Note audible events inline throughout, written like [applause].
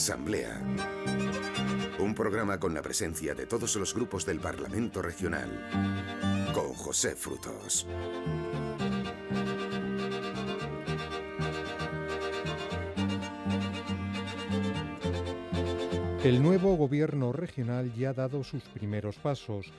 Asamblea. Un programa con la presencia de todos los grupos del Parlamento Regional. Con José Frutos. El nuevo gobierno regional ya ha dado sus primeros pasos.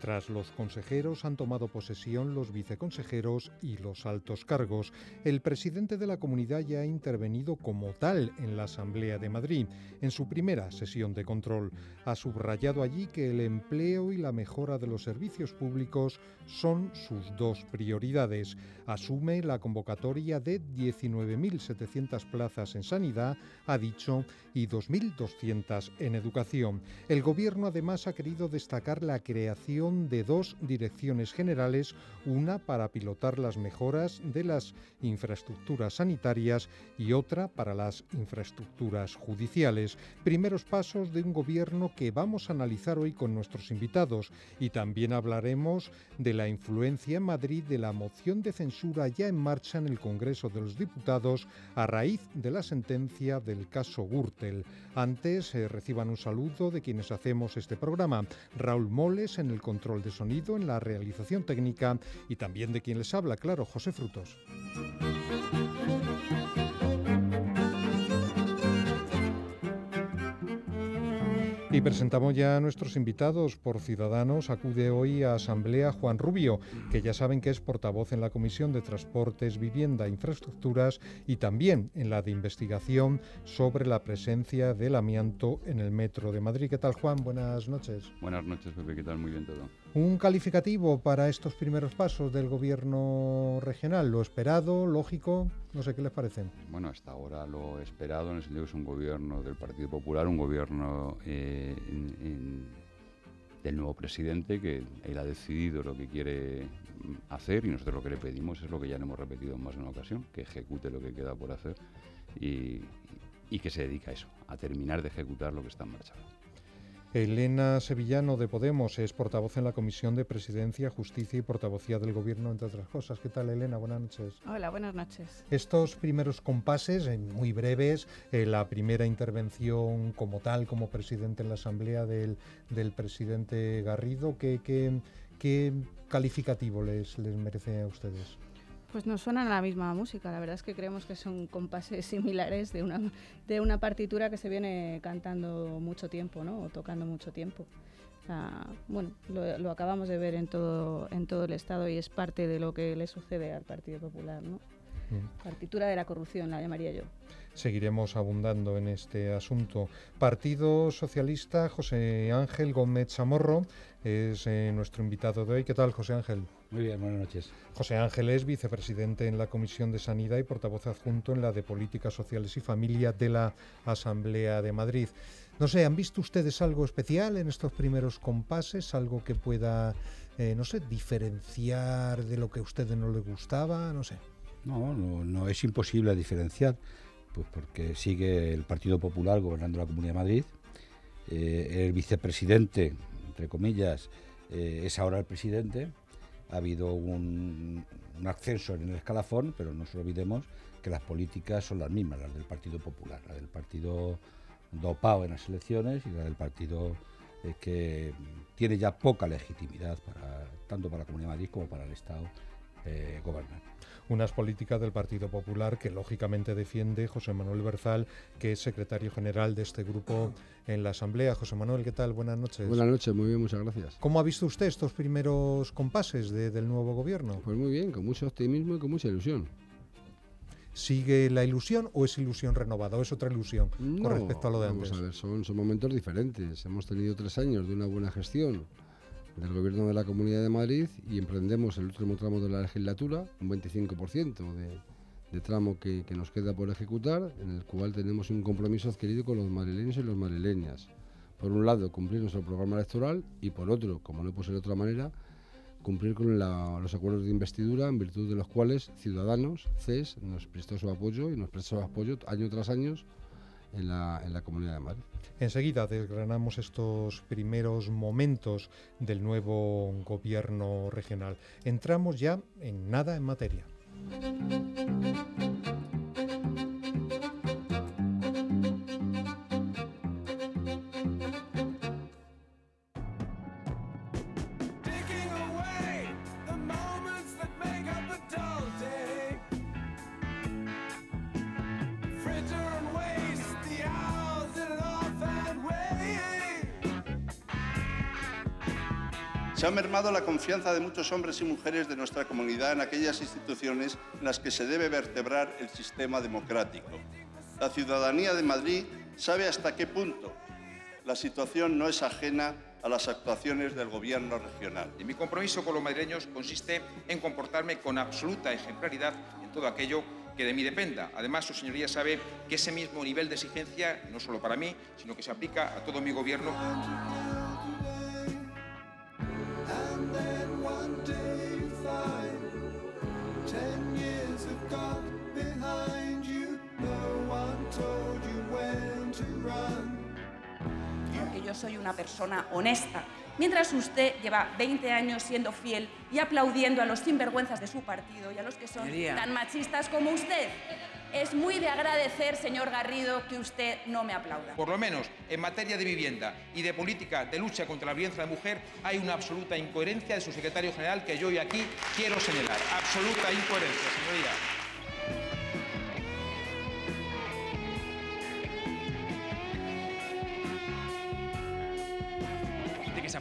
Tras los consejeros han tomado posesión los viceconsejeros y los altos cargos. El presidente de la comunidad ya ha intervenido como tal en la Asamblea de Madrid en su primera sesión de control. Ha subrayado allí que el empleo y la mejora de los servicios públicos son sus dos prioridades. Asume la convocatoria de 19.700 plazas en sanidad, ha dicho, y 2.200 en educación. El gobierno además ha querido destacar la creación de dos direcciones generales, una para pilotar las mejoras de las infraestructuras sanitarias y otra para las infraestructuras judiciales. Primeros pasos de un gobierno que vamos a analizar hoy con nuestros invitados y también hablaremos de la influencia en Madrid de la moción de censura ya en marcha en el Congreso de los Diputados a raíz de la sentencia del caso Gürtel. Antes eh, reciban un saludo de quienes hacemos este programa. Raúl Moles en el control de sonido, en la realización técnica y también de quien les habla, claro, José Frutos. Y presentamos ya a nuestros invitados por Ciudadanos. Acude hoy a Asamblea Juan Rubio, que ya saben que es portavoz en la Comisión de Transportes, Vivienda e Infraestructuras y también en la de investigación sobre la presencia del amianto en el metro de Madrid. ¿Qué tal, Juan? Buenas noches. Buenas noches, Pepe. ¿Qué tal? Muy bien todo. Un calificativo para estos primeros pasos del gobierno regional, lo esperado, lógico, no sé qué les parece. Bueno, hasta ahora lo esperado en el sentido que es un gobierno del Partido Popular, un gobierno eh, del nuevo presidente que él ha decidido lo que quiere hacer y nosotros lo que le pedimos es lo que ya le hemos repetido en más de una ocasión, que ejecute lo que queda por hacer y, y que se dedique a eso, a terminar de ejecutar lo que está en marcha. Elena Sevillano de Podemos es portavoz en la Comisión de Presidencia, Justicia y Portavocía del Gobierno, entre otras cosas. ¿Qué tal, Elena? Buenas noches. Hola, buenas noches. Estos primeros compases, muy breves, eh, la primera intervención como tal, como presidente en la Asamblea del, del presidente Garrido, ¿qué, qué, qué calificativo les, les merece a ustedes? Pues nos suenan a la misma música, la verdad es que creemos que son compases [laughs] similares de una, de una partitura que se viene cantando mucho tiempo, ¿no? O tocando mucho tiempo. bueno, lo, acabamos de ver en todo, en todo el Estado y es parte de lo que le sucede al Partido Popular, ¿no? Mm. Partitura de la corrupción, la llamaría yo. Seguiremos abundando en este asunto. Partido Socialista, José Ángel Gómez Chamorro es eh, nuestro invitado de hoy. ¿Qué tal, José Ángel? Muy bien, buenas noches. José Ángel es vicepresidente en la Comisión de Sanidad y portavoz adjunto en la de Políticas Sociales y Familia de la Asamblea de Madrid. No sé, ¿han visto ustedes algo especial en estos primeros compases? ¿Algo que pueda, eh, no sé, diferenciar de lo que a ustedes no les gustaba? No sé. No, no, no es imposible diferenciar, pues porque sigue el Partido Popular gobernando la Comunidad de Madrid. Eh, el vicepresidente, entre comillas, eh, es ahora el presidente. Ha habido un, ascenso en el escalafón, pero no nos olvidemos que las políticas son las mismas, las del Partido Popular, la del Partido dopado en las elecciones y la del Partido eh, que tiene ya poca legitimidad para, tanto para la Comunidad de Madrid como para el Estado gobernar unas políticas del Partido Popular que lógicamente defiende José Manuel Berzal, que es secretario general de este grupo en la Asamblea. José Manuel, ¿qué tal? Buenas noches. Buenas noches, muy bien, muchas gracias. ¿Cómo ha visto usted estos primeros compases del nuevo gobierno? Pues muy bien, con mucho optimismo y con mucha ilusión. ¿Sigue la ilusión o es ilusión renovada o es otra ilusión con respecto a lo de vamos antes? A ver, son, son momentos diferentes. Hemos tenido tres años de una buena gestión del Gobierno de la Comunidad de Madrid y emprendemos el último tramo de la legislatura, un 25% de, tramo que, nos queda por ejecutar, en el cual tenemos un compromiso adquirido con los madrileños y las madrileñas. Por un lado, cumplir nuestro programa electoral y por otro, como no puede ser de otra manera, cumplir con los acuerdos de investidura en virtud de los cuales Ciudadanos, CES, nos prestó su apoyo y nos prestó su apoyo año tras año en la, Comunidad de Madrid. Enseguida desgranamos estos primeros momentos del nuevo gobierno regional. Entramos ya en nada en materia. Mermado la confianza de muchos hombres y mujeres de nuestra comunidad en aquellas instituciones en las que se debe vertebrar el sistema democrático. La ciudadanía de Madrid sabe hasta qué punto la situación no es ajena a las actuaciones del Gobierno regional. Y mi compromiso con los madrileños consiste en comportarme con absoluta ejemplaridad en todo aquello que de mí dependa. Además, su señoría sabe que ese mismo nivel de exigencia, no solo para mí, sino que se aplica a todo mi Gobierno. Soy una persona honesta, mientras usted lleva 20 años siendo fiel y aplaudiendo a los sinvergüenzas de su partido y a los que son Señoría. tan machistas como usted. Es muy de agradecer, señor Garrido, que usted no me aplauda. Por lo menos en materia de vivienda y de política de lucha contra la violencia de la mujer hay una absoluta incoherencia de su secretario general que yo hoy aquí quiero señalar. Absoluta incoherencia, señoría.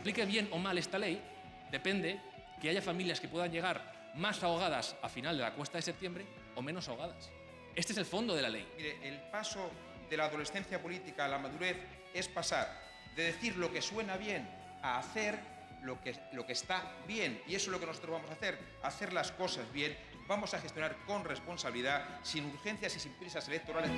Aplique bien o mal esta ley depende que haya familias que puedan llegar más ahogadas a final de la cuesta de septiembre o menos ahogadas. Este es el fondo de la ley. Mire, el paso de la adolescencia política a la madurez es pasar de decir lo que suena bien a hacer lo que, lo que está bien. Y eso es lo que nosotros vamos a hacer, hacer las cosas bien. Vamos a gestionar con responsabilidad, sin urgencias y sin prisas electorales.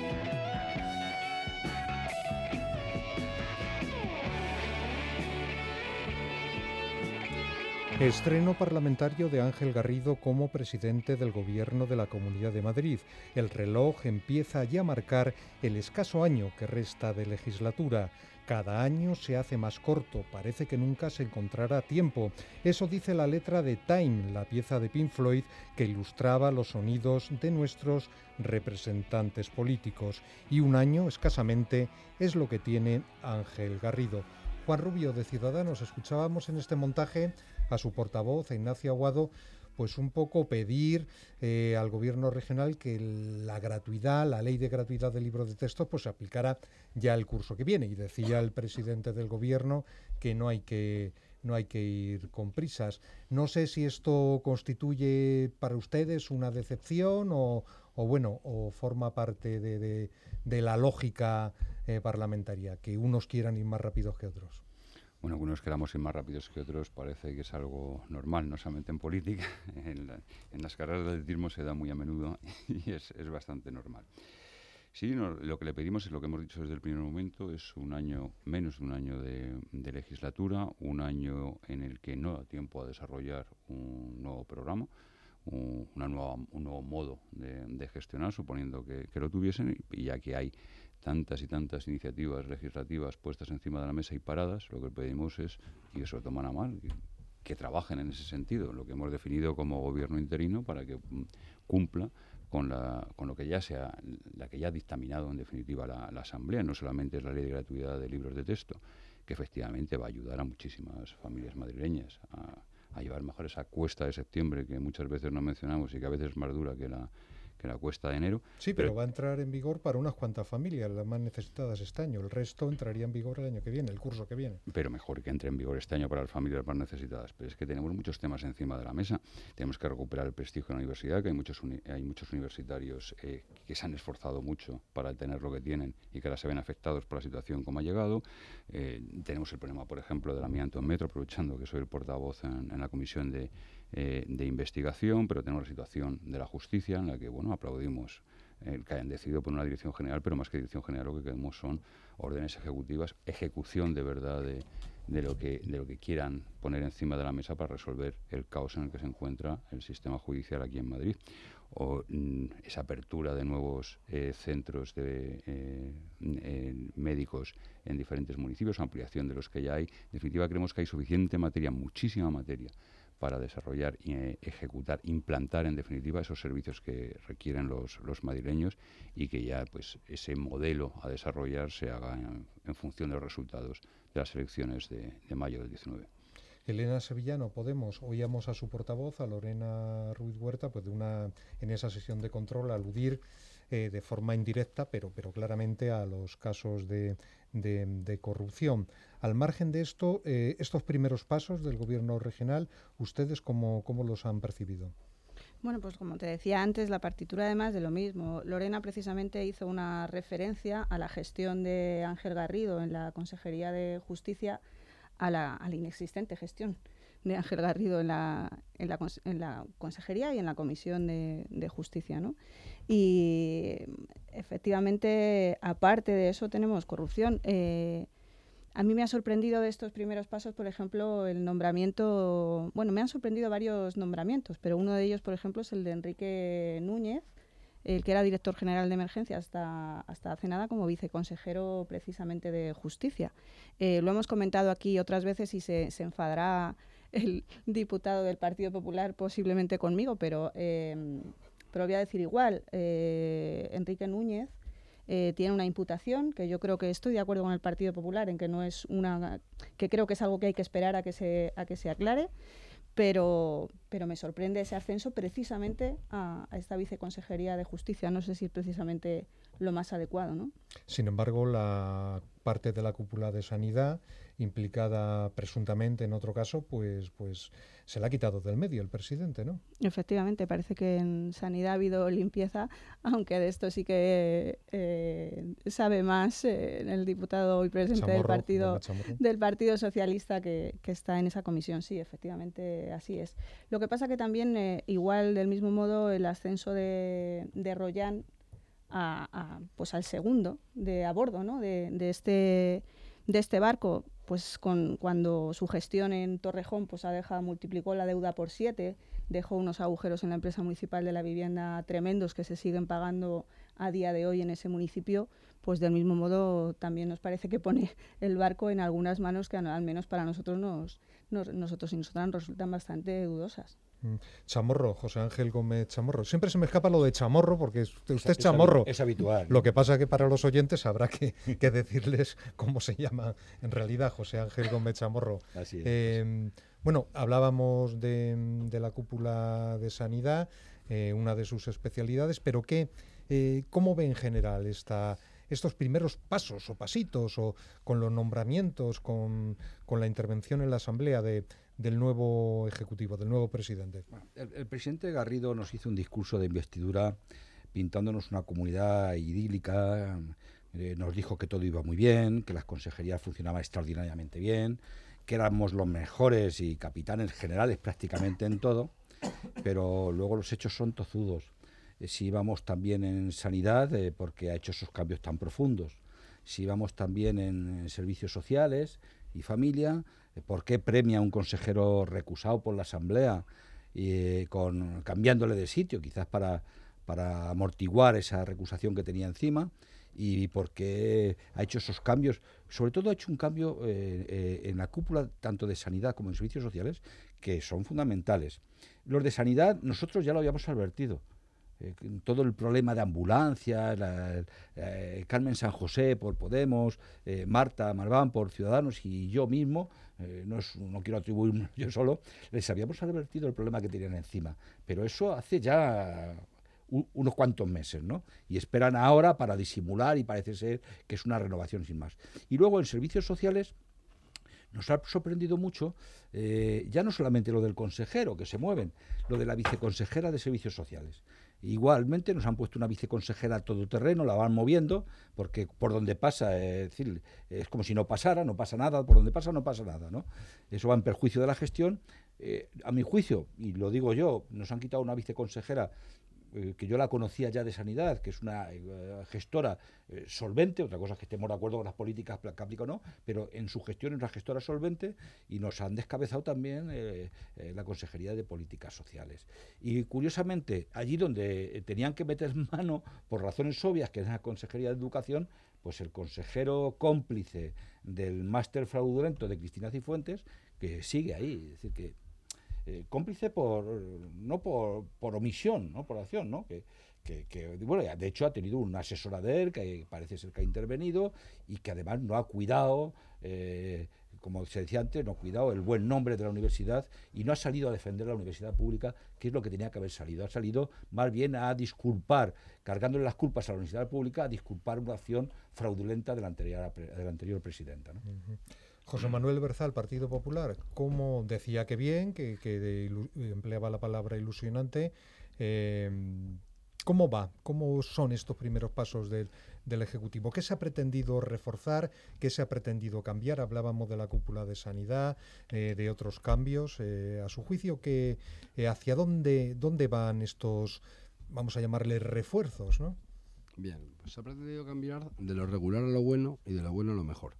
Estreno parlamentario de Ángel Garrido como presidente del Gobierno de la Comunidad de Madrid. El reloj empieza ya a marcar el escaso año que resta de legislatura. Cada año se hace más corto, parece que nunca se encontrará tiempo. Eso dice la letra de Time, la pieza de Pink Floyd que ilustraba los sonidos de nuestros representantes políticos. Y un año, escasamente, es lo que tiene Ángel Garrido. Juan Rubio de Ciudadanos, escuchábamos en este montaje a su portavoz, a Ignacio Aguado, pues un poco pedir eh, al gobierno regional que la gratuidad, la ley de gratuidad del libro de texto, pues se aplicara ya el curso que viene. Y decía el presidente del gobierno que no hay que no hay que ir con prisas. No sé si esto constituye para ustedes una decepción o, o bueno, o forma parte de, de, de la lógica eh, parlamentaria, que unos quieran ir más rápidos que otros. Bueno, que unos queramos ir más rápidos que otros parece que es algo normal, no solamente en política, [laughs] en, la, en las carreras de atletismo se da muy a menudo [laughs] y es, bastante normal. Sí, lo que le pedimos es lo que hemos dicho desde el primer momento, es un año, menos de un año de, legislatura, un año en el que no da tiempo a desarrollar un nuevo programa, un, una nueva, un nuevo modo de, de gestionar, suponiendo que, que, lo tuviesen, y ya que hay tantas y tantas iniciativas legislativas puestas encima de la mesa y paradas, lo que pedimos es, y eso lo toman a mal, que, trabajen en ese sentido, lo que hemos definido como gobierno interino para que mm, cumpla con, la, con lo que ya sea, la que ya ha dictaminado en definitiva la, la, Asamblea, no solamente es la ley de gratuidad de libros de texto, que efectivamente va a ayudar a muchísimas familias madrileñas a llevar mejor esa cuesta de septiembre que muchas veces no mencionamos y que a veces es más dura que la, que la cuesta de enero. Sí, pero, pero, va a entrar en vigor para unas cuantas familias, las más necesitadas este año. El resto entraría en vigor el año que viene, el curso que viene. Pero mejor que entre en vigor este año para las familias más necesitadas. Pero es que tenemos muchos temas encima de la mesa. Tenemos que recuperar el prestigio de la universidad, que hay muchos, hay muchos universitarios eh, que se han esforzado mucho para tener lo que tienen y que ahora se ven afectados por la situación como ha llegado. Eh, tenemos el problema, por ejemplo, del amianto en metro, aprovechando que soy el portavoz en, en la comisión de eh, de investigación, pero tenemos la situación de la justicia en la que, bueno, aplaudimos el que hayan decidido por una dirección general, pero más que dirección general lo que queremos son órdenes ejecutivas, ejecución de verdad de, de, lo que, de lo que quieran poner encima de la mesa para resolver el caos en el que se encuentra el sistema judicial aquí en Madrid. O mm, esa apertura de nuevos eh, centros de, eh, eh, médicos en diferentes municipios, ampliación de los que ya hay. En definitiva, creemos que hay suficiente materia, muchísima materia, para desarrollar eh, ejecutar, implantar en definitiva esos servicios que requieren los, madrileños y que ya pues ese modelo a desarrollar se haga en, función de los resultados de las elecciones de, de mayo del 19. Elena Sevillano, Podemos, oíamos a su portavoz, a Lorena Ruiz Huerta, pues de una, en esa sesión de control aludir eh, de forma indirecta, pero, pero claramente a los casos de, de, corrupción. Al margen de esto, eh, estos primeros pasos del gobierno regional, ¿ustedes cómo, cómo los han percibido? Bueno, pues como te decía antes, la partitura además de lo mismo. Lorena precisamente hizo una referencia a la gestión de Ángel Garrido en la Consejería de Justicia, a la, inexistente gestión de Ángel Garrido en la, en la, en la Consejería y en la Comisión de, de Justicia. ¿no? Y efectivamente, aparte de eso, tenemos corrupción. Eh, a mí me ha sorprendido de estos primeros pasos, por ejemplo, el nombramiento, bueno, me han sorprendido varios nombramientos, pero uno de ellos, por ejemplo, es el de Enrique Núñez, el que era director general de emergencia hasta, hasta hace nada como viceconsejero precisamente de justicia. Eh, lo hemos comentado aquí otras veces y se, se, enfadará el diputado del Partido Popular posiblemente conmigo, pero, eh, pero voy a decir igual, eh, Enrique Núñez eh, tiene una imputación que yo creo que estoy de acuerdo con el Partido Popular en que no es una que creo que es algo que hay que esperar a que se a que se aclare pero, pero me sorprende ese ascenso precisamente a, a, esta viceconsejería de justicia. No sé si es precisamente lo más adecuado, ¿no? Sin embargo, la parte de la cúpula de sanidad implicada presuntamente en otro caso, pues, pues se la ha quitado del medio el presidente, ¿no? Efectivamente, parece que en sanidad ha habido limpieza, [laughs] aunque de esto sí que eh, sabe más eh, el diputado y presidente del partido del Partido Socialista que, que, está en esa comisión. Sí, efectivamente, así es. Lo que pasa que también, eh, igual del mismo modo, el ascenso de, de Royan a, pues al segundo de a bordo, ¿no? de, de este de este barco pues con, cuando su gestión en Torrejón pues ha dejado, multiplicó la deuda por siete, dejó unos agujeros en la empresa municipal de la vivienda tremendos que se siguen pagando a día de hoy en ese municipio, pues del mismo modo también nos parece que pone el barco en algunas manos que al menos para nosotros nos, nosotros y nosotras nos resultan bastante dudosas. Mm. Chamorro, José Ángel Gómez Chamorro. Siempre se me escapa lo de chamorro porque usted, es, chamorro. Es habitual. Lo que pasa que para los oyentes habrá [laughs] que, decirles cómo se llama en realidad José Ángel Gómez Chamorro. Así es. Em, bueno, hablábamos de, la cúpula de sanidad, eh, una de sus especialidades, pero ¿qué, eh, ¿cómo ve en general esta, estos primeros pasos o pasitos o con los nombramientos, con, con la intervención en la Asamblea de del nuevo Ejecutivo, del nuevo presidente? El, presidente Garrido nos hizo un discurso de investidura pintándonos una comunidad idílica, eh, nos dijo que todo iba muy bien, que las consejerías funcionaban extraordinariamente bien, que éramos los mejores y capitanes generales prácticamente en todo, pero luego los hechos son tozudos. Eh, si íbamos también en sanidad, eh, porque ha hecho esos cambios tan profundos, si íbamos también en servicios sociales y familia, ¿Por qué premia a un consejero recusado por la Asamblea y con, cambiándole de sitio, quizás para, para amortiguar esa recusación que tenía encima? y por qué ha hecho esos cambios. Sobre todo ha hecho un cambio eh, eh, en la cúpula tanto de sanidad como en servicios sociales que son fundamentales. Los de sanidad nosotros ya lo habíamos advertido. Eh, todo el problema de ambulancia, eh, Carmen San José por Podemos, eh, Marta Marván por Ciudadanos y yo mismo, no, no quiero atribuirme [laughs] yo solo, les habíamos advertido el problema que tenían encima. Pero eso hace ya unos cuantos meses, ¿no? Y esperan ahora para disimular y parece ser que es una renovación sin más. Y luego en servicios sociales nos ha sorprendido mucho ya no solamente lo del consejero, que se mueven, lo de la viceconsejera de servicios sociales. Igualmente nos han puesto una viceconsejera todoterreno, la van moviendo, porque por donde pasa, es decir, es como si no pasara, no pasa nada, por donde pasa no pasa nada, ¿no? Eso va en perjuicio de la gestión. Eh, a mi juicio, y lo digo yo, nos han quitado una viceconsejera eh, que yo la conocía ya de sanidad, que es una eh, gestora eh, solvente, otra cosa es que estemos de acuerdo con las políticas que aplica o no, pero en su gestión es una gestora solvente y nos han descabezado también la Consejería de Políticas Sociales. Y curiosamente, allí donde tenían que meter [laughs] mano, por razones obvias, que es la Consejería de Educación, pues el consejero cómplice del máster fraudulento de Cristina Cifuentes, que sigue ahí, es decir, que eh, cómplice por no por, por, omisión, no por acción, ¿no? Que, que, bueno, de hecho ha tenido una asesora de él que parece ser que ha intervenido y que además no ha cuidado eh, como se decía antes, no cuidado el buen nombre de la universidad y no ha salido a defender la universidad pública, que es lo que tenía que haber salido. Ha salido más bien a disculpar, cargándole las culpas a la universidad pública, a disculpar una acción fraudulenta de la anterior, de la anterior presidenta. José Manuel Berzal, Partido Popular, ¿cómo decía que bien, que, empleaba la palabra ilusionante? Eh, ¿Cómo va? ¿Cómo son estos primeros pasos del, del Ejecutivo. ¿Qué se ha pretendido reforzar? ¿Qué se ha pretendido cambiar? Hablábamos de la cúpula de sanidad, eh, de otros cambios. Eh, a su juicio, que, eh, ¿hacia dónde, dónde van estos, vamos a llamarle, refuerzos? ¿no? Bien, pues se ha pretendido cambiar de lo regular a lo bueno y de lo bueno a lo mejor.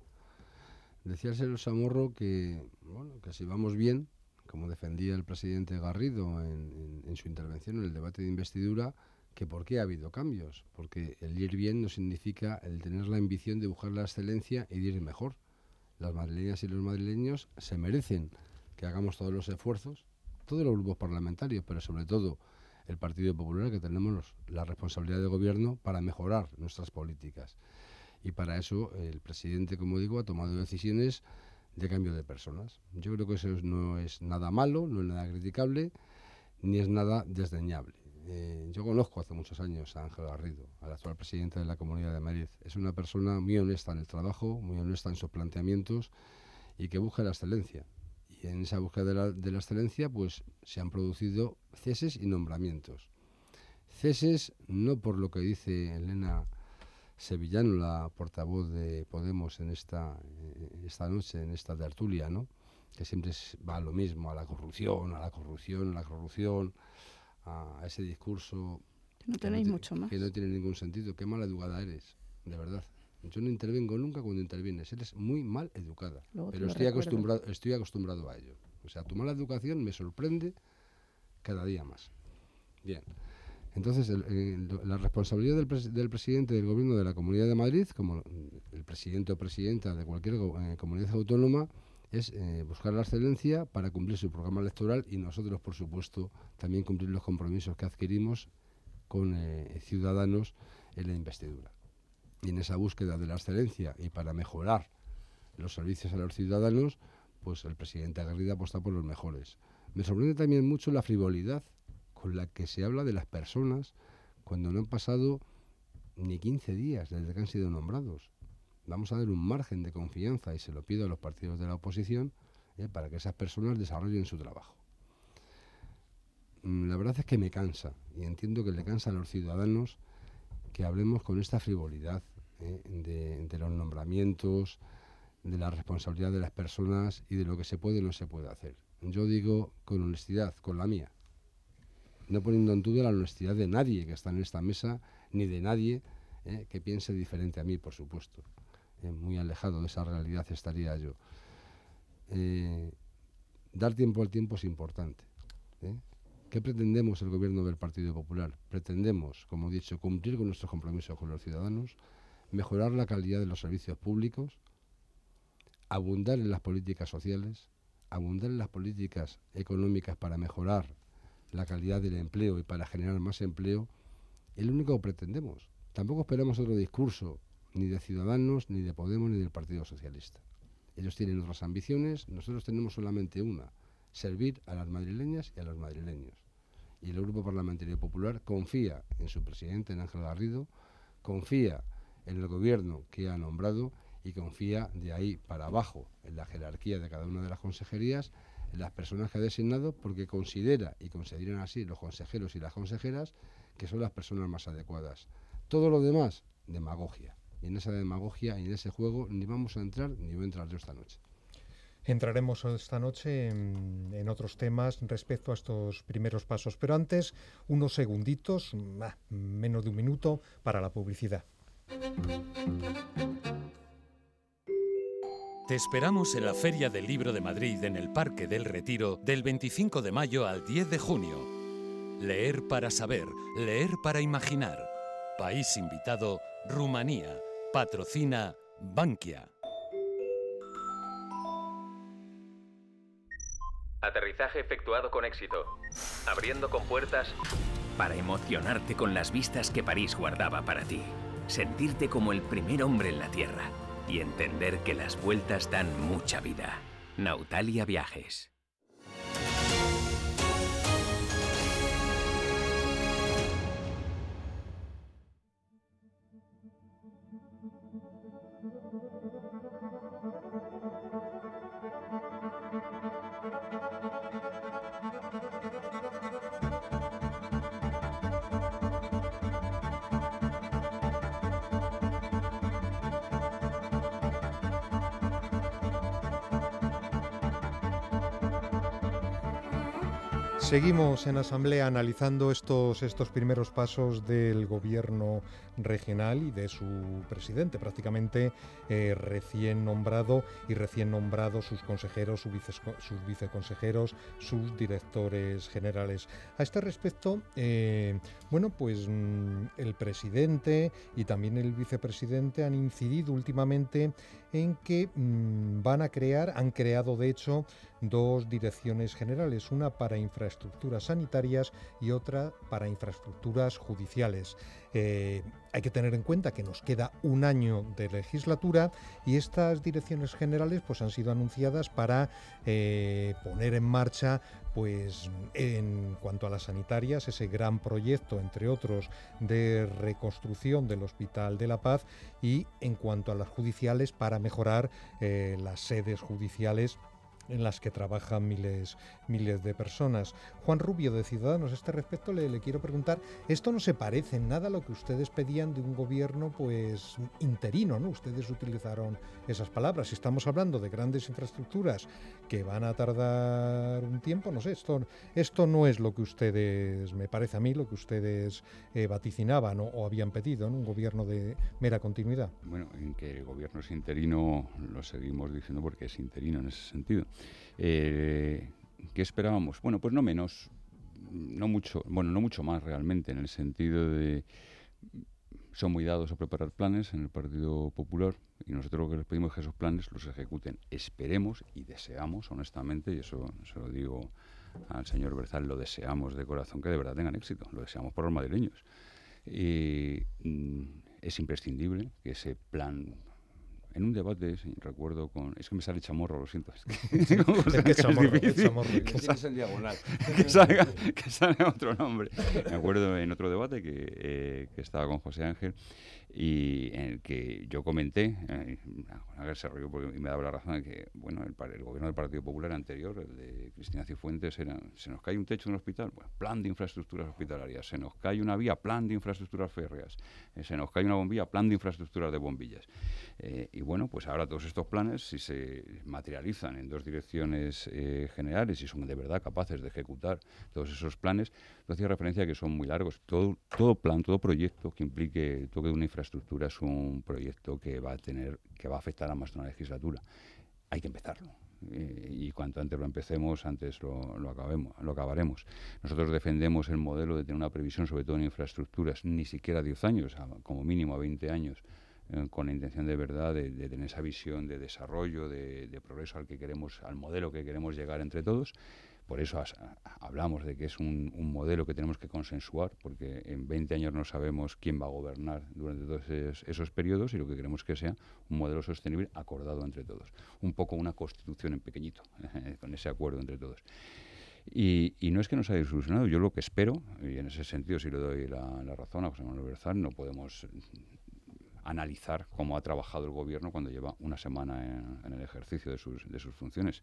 Decía el Samorro que, bueno, que si vamos bien, como defendía el presidente Garrido en su intervención en el debate de investidura, que por qué ha habido cambios, porque el ir bien no significa el tener la ambición de buscar la excelencia y de ir mejor. Las madrileñas y los madrileños se merecen que hagamos todos los esfuerzos, todos los grupos parlamentarios, pero sobre todo el Partido Popular, que tenemos la responsabilidad de gobierno para mejorar nuestras políticas. Y para eso el presidente, como digo, ha tomado decisiones de cambio de personas. Yo creo que eso no es nada malo, no es nada criticable, ni es nada desdeñable. Eh, yo conozco hace muchos años a Ángel Garrido, al actual presidente de la Comunidad de Madrid. Es una persona muy honesta en el trabajo, muy honesta en sus planteamientos y que busca la excelencia. Y en esa búsqueda de la, de la excelencia, pues se han producido ceses y nombramientos. Ceses no por lo que dice Elena Sevillano, la portavoz de Podemos en esta, esta noche, en esta tertulia, ¿no? que siempre va a lo mismo, a la corrupción, a la corrupción, a la corrupción a, ese discurso. No tenéis mucho más. Que no tiene ningún sentido. Qué mala educada eres, de verdad. Yo no intervengo nunca cuando intervienes. Eres muy mal educada. pero estoy acostumbrado, estoy acostumbrado a ello. O sea, tu mala educación me sorprende cada día más. Bien. Entonces, la responsabilidad del, del, presidente del gobierno de la Comunidad de Madrid, como el presidente o presidenta de cualquier eh, comunidad autónoma, es eh, buscar la excelencia para cumplir su programa electoral y nosotros, por supuesto, también cumplir los compromisos que adquirimos con eh, ciudadanos en la investidura. Y en esa búsqueda de la excelencia y para mejorar los servicios a los ciudadanos, pues el presidente Garrido apuesta por los mejores. Me sorprende también mucho la frivolidad con la que se habla de las personas cuando no han pasado ni 15 días desde que han sido nombrados vamos a dar un margen de confianza, y se lo pido a los partidos de la oposición, eh, para que esas personas desarrollen su trabajo. Mm, la verdad es que me cansa, y entiendo que le cansa a los ciudadanos que hablemos con esta frivolidad eh, de, los nombramientos, de la responsabilidad de las personas y de lo que se puede y no se puede hacer. Yo digo con honestidad, con la mía, no poniendo en duda la honestidad de nadie que está en esta mesa, ni de nadie eh, que piense diferente a mí, por supuesto. Eh, muy alejado de esa realidad estaría yo. Eh, dar tiempo al tiempo es importante. ¿Qué pretendemos el gobierno del Partido Popular? Pretendemos, como he dicho, cumplir con nuestros compromisos con los ciudadanos, mejorar la calidad de los servicios públicos, abundar en las políticas sociales, abundar en las políticas económicas para mejorar la calidad del empleo y para generar más empleo, es lo único que pretendemos. Tampoco esperamos otro discurso ni de Ciudadanos, ni de Podemos, ni del Partido Socialista. Ellos tienen otras ambiciones, nosotros tenemos solamente una, servir a las madrileñas y a los madrileños. Y el Grupo Parlamentario Popular confía en su presidente, en Ángel Garrido, confía en el gobierno que ha nombrado y confía de ahí para abajo en la jerarquía de cada una de las consejerías, las personas que ha designado, porque considera y consideran así los consejeros y las consejeras que son las personas más adecuadas. Todo lo demás, demagogia. Y en esa demagogia y en ese juego ni vamos a entrar ni voy a entrar yo esta noche. Entraremos esta noche en, otros temas respecto a estos primeros pasos, pero antes unos segunditos, ah, menos de un minuto, para la publicidad. Te esperamos en la Feria del Libro de Madrid en el Parque del Retiro del 25 de mayo al 10 de junio. Leer para saber, leer para imaginar. País invitado, Rumanía. Patrocina Bankia. Aterrizaje efectuado con éxito. Abriendo con puertas para emocionarte con las vistas que París guardaba para ti. Sentirte como el primer hombre en la Tierra. Y entender que las vueltas dan mucha vida. Nautalia Viajes. Seguimos en asamblea analizando estos, estos primeros pasos del gobierno regional y de su presidente, prácticamente eh, recién nombrado y recién nombrado sus consejeros, sus, viceconsejeros, sus directores generales. A este respecto, eh, bueno, pues mm, el presidente y también el vicepresidente han incidido últimamente en que mm, van a crear, han creado de hecho dos direcciones generales, una para infraestructuras sanitarias y otra para infraestructuras judiciales. Eh, hay que tener en cuenta que nos queda un año de legislatura y estas direcciones generales pues, han sido anunciadas para eh, poner en marcha pues en cuanto a las sanitarias, ese gran proyecto, entre otros, de reconstrucción del Hospital de la Paz y en cuanto a las judiciales para mejorar eh, las sedes judiciales en las que trabajan miles, miles de personas. Juan Rubio de Ciudadanos, a este respecto le, quiero preguntar, esto no se parece en nada a lo que ustedes pedían de un gobierno pues interino, ¿no? Ustedes utilizaron esas palabras. Si estamos hablando de grandes infraestructuras que van a tardar un tiempo, no sé, esto, esto no es lo que ustedes, me parece a mí, lo que ustedes eh, vaticinaban o, habían pedido, ¿no? Un gobierno de mera continuidad. Bueno, en que el gobierno es interino lo seguimos diciendo porque es interino en ese sentido. Eh, ¿Qué esperábamos? Bueno, pues no menos, no mucho, bueno, no mucho más realmente, en el sentido de son muy dados a preparar planes en el Partido Popular y nosotros lo que les pedimos es que esos planes los ejecuten. Esperemos y deseamos, honestamente, y eso se lo digo al señor Berzal, lo deseamos de corazón que de verdad tengan éxito, lo deseamos por los madrileños. Y mm, es imprescindible que ese plan en un debate, sí, recuerdo con... Es que me sale chamorro, lo siento. Es que, [laughs] ¿De qué [laughs] chamorro? es difícil, chamorro? que, Que tienes el diagonal. [laughs] que salga, que salga otro nombre. Me acuerdo en otro debate que, eh, que estaba con José Ángel y en el que yo comenté, eh, se rió porque me daba la razón de que, bueno, el, el gobierno del Partido Popular anterior, el de Cristina Cifuentes, era, se nos cae un techo en un hospital, bueno, plan de infraestructuras hospitalarias, se nos cae una vía, plan de infraestructuras férreas, eh, se nos cae una bombilla, plan de infraestructuras de bombillas. Eh, y bueno, pues ahora todos estos planes, si se materializan en dos direcciones eh, generales y son de verdad capaces de ejecutar todos esos planes, yo hacía referencia que son muy largos. Todo, plan, todo proyecto que implique el toque de una infraestructura es un proyecto que va a tener, que va a afectar a más de una legislatura. Hay que empezarlo. Eh, y cuanto antes lo empecemos, antes lo, acabemos, lo acabaremos. Nosotros defendemos el modelo de tener una previsión, sobre todo en infraestructuras, ni siquiera a 10 años, como mínimo a 20 años, eh, con la intención de verdad de, de tener esa visión de desarrollo, de, de progreso al que queremos, al modelo que queremos llegar entre todos. Por eso hablamos de que es un, modelo que tenemos que consensuar, porque en 20 años no sabemos quién va a gobernar durante todos esos, periodos y lo que queremos que sea un modelo sostenible acordado entre todos. Un poco una constitución en pequeñito, [laughs] con ese acuerdo entre todos. Y, no es que nos haya solucionado, yo lo que espero, y en ese sentido si le doy la, razón a José Manuel Berzal, no podemos analizar cómo ha trabajado el gobierno cuando lleva una semana en, en el ejercicio de sus, de sus funciones.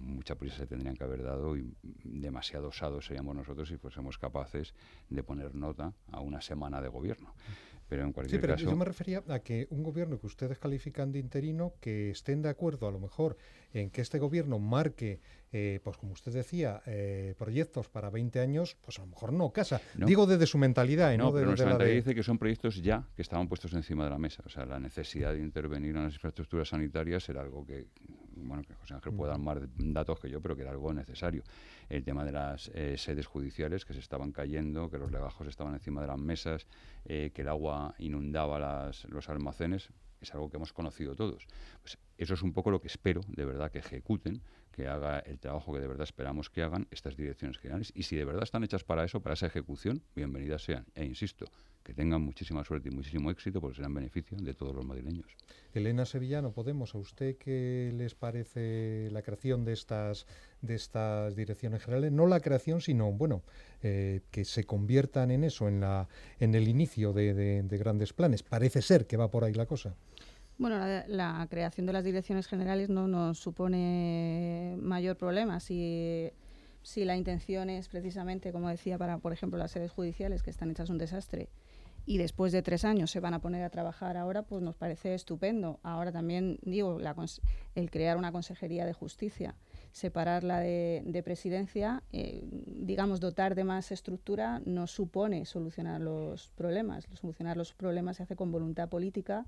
Mucha prisa se tendrían que haber dado y demasiado osados seríamos nosotros si fuésemos capaces de poner nota a una semana de gobierno. Pero en Sí, cualquier pero caso... yo me refería a que un gobierno que ustedes califican de interino, que estén de acuerdo a lo mejor en que este gobierno marque, eh, pues como usted decía, eh, proyectos para 20 años, pues a lo mejor no casa. No. Digo desde su mentalidad, y no, No, de, pero de nuestra de... mentalidad dice que son proyectos ya que estaban puestos encima de la mesa. O sea, la necesidad de intervenir en las infraestructuras sanitarias era algo que, bueno, que José Ángel puede dar más datos que yo, pero que era algo necesario. El tema de las eh, sedes judiciales que se estaban cayendo, que los legajos estaban encima de las mesas, eh, que el agua inundaba las, los almacenes, es algo que hemos conocido todos. Pues eso es un poco lo que espero, de verdad, que ejecuten, que haga el trabajo que de verdad esperamos que hagan estas direcciones generales. Y si de verdad están hechas para eso, para esa ejecución, bienvenidas sean. E insisto, que tengan muchísima suerte y muchísimo éxito porque serán beneficio de todos los madrileños. Elena Sevillano, Podemos, ¿a usted qué les parece la creación de estas, de estas direcciones generales? No la creación, sino, bueno, eh, que se conviertan en eso, en, la, en el inicio de, grandes planes. Parece ser que va por ahí la cosa. Bueno, la, creación de las direcciones generales no nos supone mayor problema. Si, si la intención es precisamente, como decía, para, por ejemplo, las sedes judiciales que están hechas un desastre, y después de tres años se van a poner a trabajar ahora, pues nos parece estupendo. Ahora también digo, el crear una consejería de justicia, separarla de, de presidencia, eh, digamos, dotar de más estructura, no supone solucionar los problemas. Solucionar los problemas se hace con voluntad política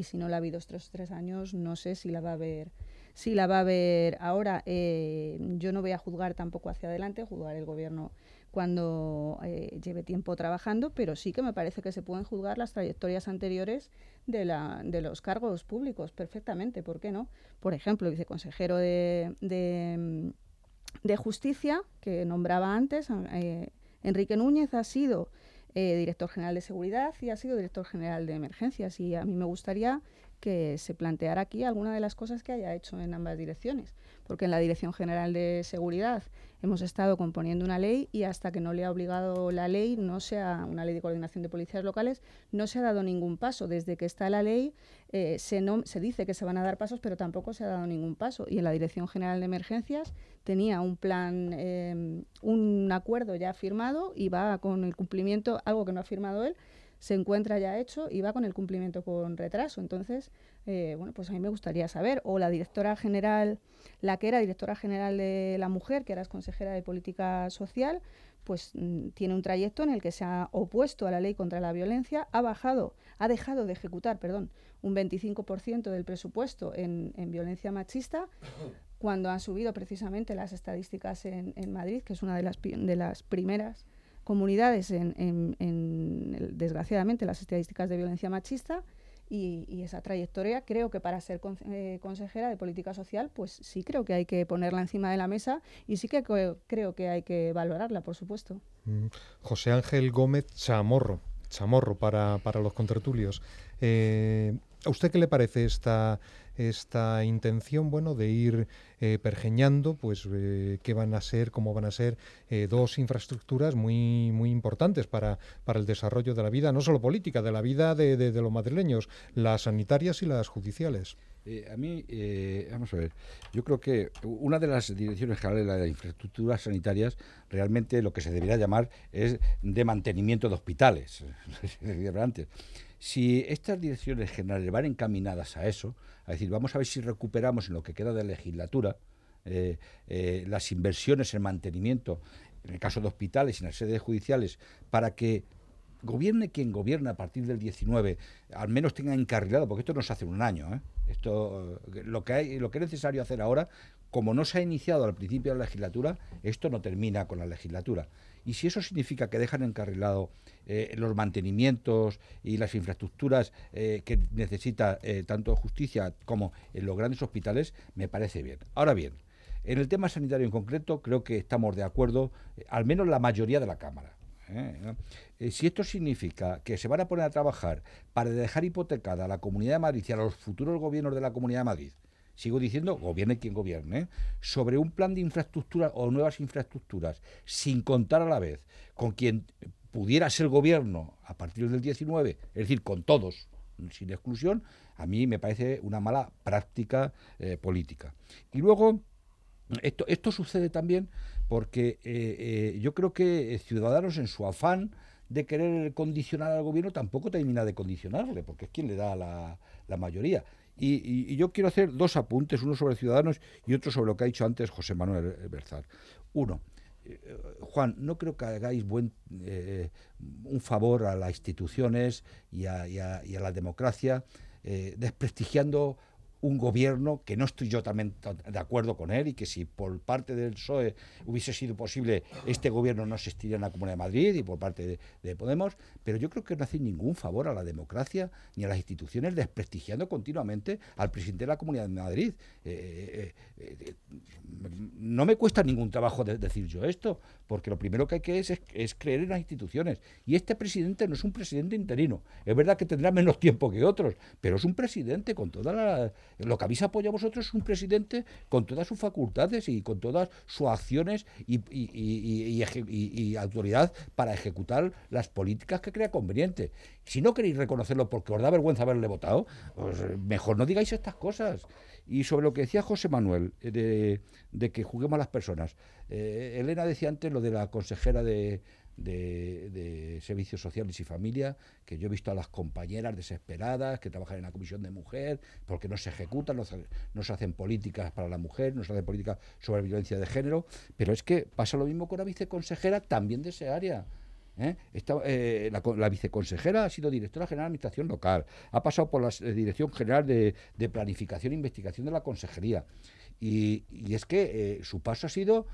y si no la ha habido estos tres años, no sé si la va a haber. Si la va a ver ahora, eh, yo no voy a juzgar tampoco hacia adelante, juzgar el gobierno cuando eh, lleve tiempo trabajando, pero sí que me parece que se pueden juzgar las trayectorias anteriores de, la, de los cargos públicos perfectamente, ¿por qué no? Por ejemplo, el viceconsejero de, de, Justicia, que nombraba antes, eh, Enrique Núñez, ha sido eh, director general de Seguridad y ha sido director general de Emergencias, y a mí me gustaría que se planteara aquí alguna de las cosas que haya hecho en ambas direcciones, porque en la Dirección General de Seguridad hemos estado componiendo una ley y hasta que no le ha obligado la ley, no sea una ley de coordinación de policías locales, no se ha dado ningún paso. Desde que está la ley eh, se, no, se dice que se van a dar pasos, pero tampoco se ha dado ningún paso. Y en la Dirección General de Emergencias tenía un plan, eh, un acuerdo ya firmado y va con el cumplimiento, algo que no ha firmado él, se encuentra ya hecho y va con el cumplimiento con retraso. Entonces, eh, bueno, pues a mí me gustaría saber, o la directora general, la que era directora general de la mujer, que era consejera de política social, pues mm, tiene un trayecto en el que se ha opuesto a la ley contra la violencia, ha bajado, ha dejado de ejecutar, perdón, un 25% del presupuesto en, violencia machista, cuando han subido precisamente las estadísticas en, en Madrid, que es una de las, de las primeras comunidades en, desgraciadamente, las estadísticas de violencia machista y, esa trayectoria creo que para ser eh, consejera de política social, pues sí creo que hay que ponerla encima de la mesa y sí que creo que hay que valorarla, por supuesto. Mm, José Ángel Gómez Chamorro, Chamorro para, para los contertulios. Eh, ¿A usted qué le parece esta esta intención, bueno, de ir eh, pergeñando, pues, eh, qué van a ser, cómo van a ser eh, dos infraestructuras muy, muy importantes para, para el desarrollo de la vida, no solo política, de la vida de, de, los madrileños, las sanitarias y las judiciales. a mí, vamos a ver, yo creo que una de las direcciones generales de las infraestructuras sanitarias realmente lo que se debería llamar es de mantenimiento de hospitales. [laughs] antes. Si estas direcciones generales van encaminadas a eso, a decir, vamos a ver si recuperamos en lo que queda de legislatura eh, eh, las inversiones en mantenimiento, en el caso de hospitales y en las sedes judiciales, para que gobierne quien gobierne a partir del 19, al menos tenga encarrilado, porque esto no se hace un año, ¿eh? esto, lo, que hay, lo que es necesario hacer ahora, como no se ha iniciado al principio de la legislatura, esto no termina con la legislatura. Y si eso significa que dejan encarrilado eh, los mantenimientos y las infraestructuras eh, que necesita eh, tanto justicia como en los grandes hospitales, me parece bien. Ahora bien, en el tema sanitario en concreto, creo que estamos de acuerdo, al menos la mayoría de la Cámara. si esto significa que se van a poner a trabajar para dejar hipotecada a la Comunidad de Madrid y a los futuros gobiernos de la Comunidad de Madrid, sigo diciendo, gobierne quien gobierne, sobre un plan de infraestructura o nuevas infraestructuras, sin contar a la vez con quien pudiera ser gobierno a partir del 19, es decir, con todos, sin exclusión, a mí me parece una mala práctica eh, política. Y luego, esto, esto sucede también porque eh, eh, yo creo que Ciudadanos en su afán de querer condicionar al gobierno tampoco termina de condicionarle, porque es quien le da la, mayoría. Y, yo quiero hacer dos apuntes, uno sobre Ciudadanos y otro sobre lo que ha dicho antes José Manuel Berzar. Uno, Juan, no creo que hagáis buen, eh, un favor a las instituciones y a, la democracia eh, desprestigiando un gobierno que no estoy yo también de acuerdo con él y que si por parte del PSOE hubiese sido posible, este gobierno no existiría en la Comunidad de Madrid y por parte de, Podemos, pero yo creo que no hace ningún favor a la democracia ni a las instituciones desprestigiando continuamente al presidente de la Comunidad de Madrid. Eh, eh, eh, no me cuesta ningún trabajo decir yo esto, porque lo primero que hay que es, es, creer en las instituciones. Y este presidente no es un presidente interino. Es verdad que tendrá menos tiempo que otros, pero es un presidente con toda la... Lo que habéis apoyado vosotros es un presidente con todas sus facultades y con todas sus acciones y, autoridad para ejecutar las políticas que crea conveniente. Si no queréis reconocerlo porque os da vergüenza haberle votado, pues mejor no digáis estas cosas. Y sobre lo que decía José Manuel, eh, de, que juguemos a las personas. Eh, Elena decía antes lo de la consejera de, Servicios Sociales y Familia, que yo he visto a las compañeras desesperadas que trabajan en la Comisión de Mujer, porque no se ejecutan, no se, hacen políticas para la mujer, no se hacen políticas sobre violencia de género, pero es que pasa lo mismo con la viceconsejera también de ese área. ¿eh? Eh, la, viceconsejera ha sido directora general de Administración Local, ha pasado por la eh, Dirección General de, Planificación e Investigación de la Consejería. Y, es que su paso ha sido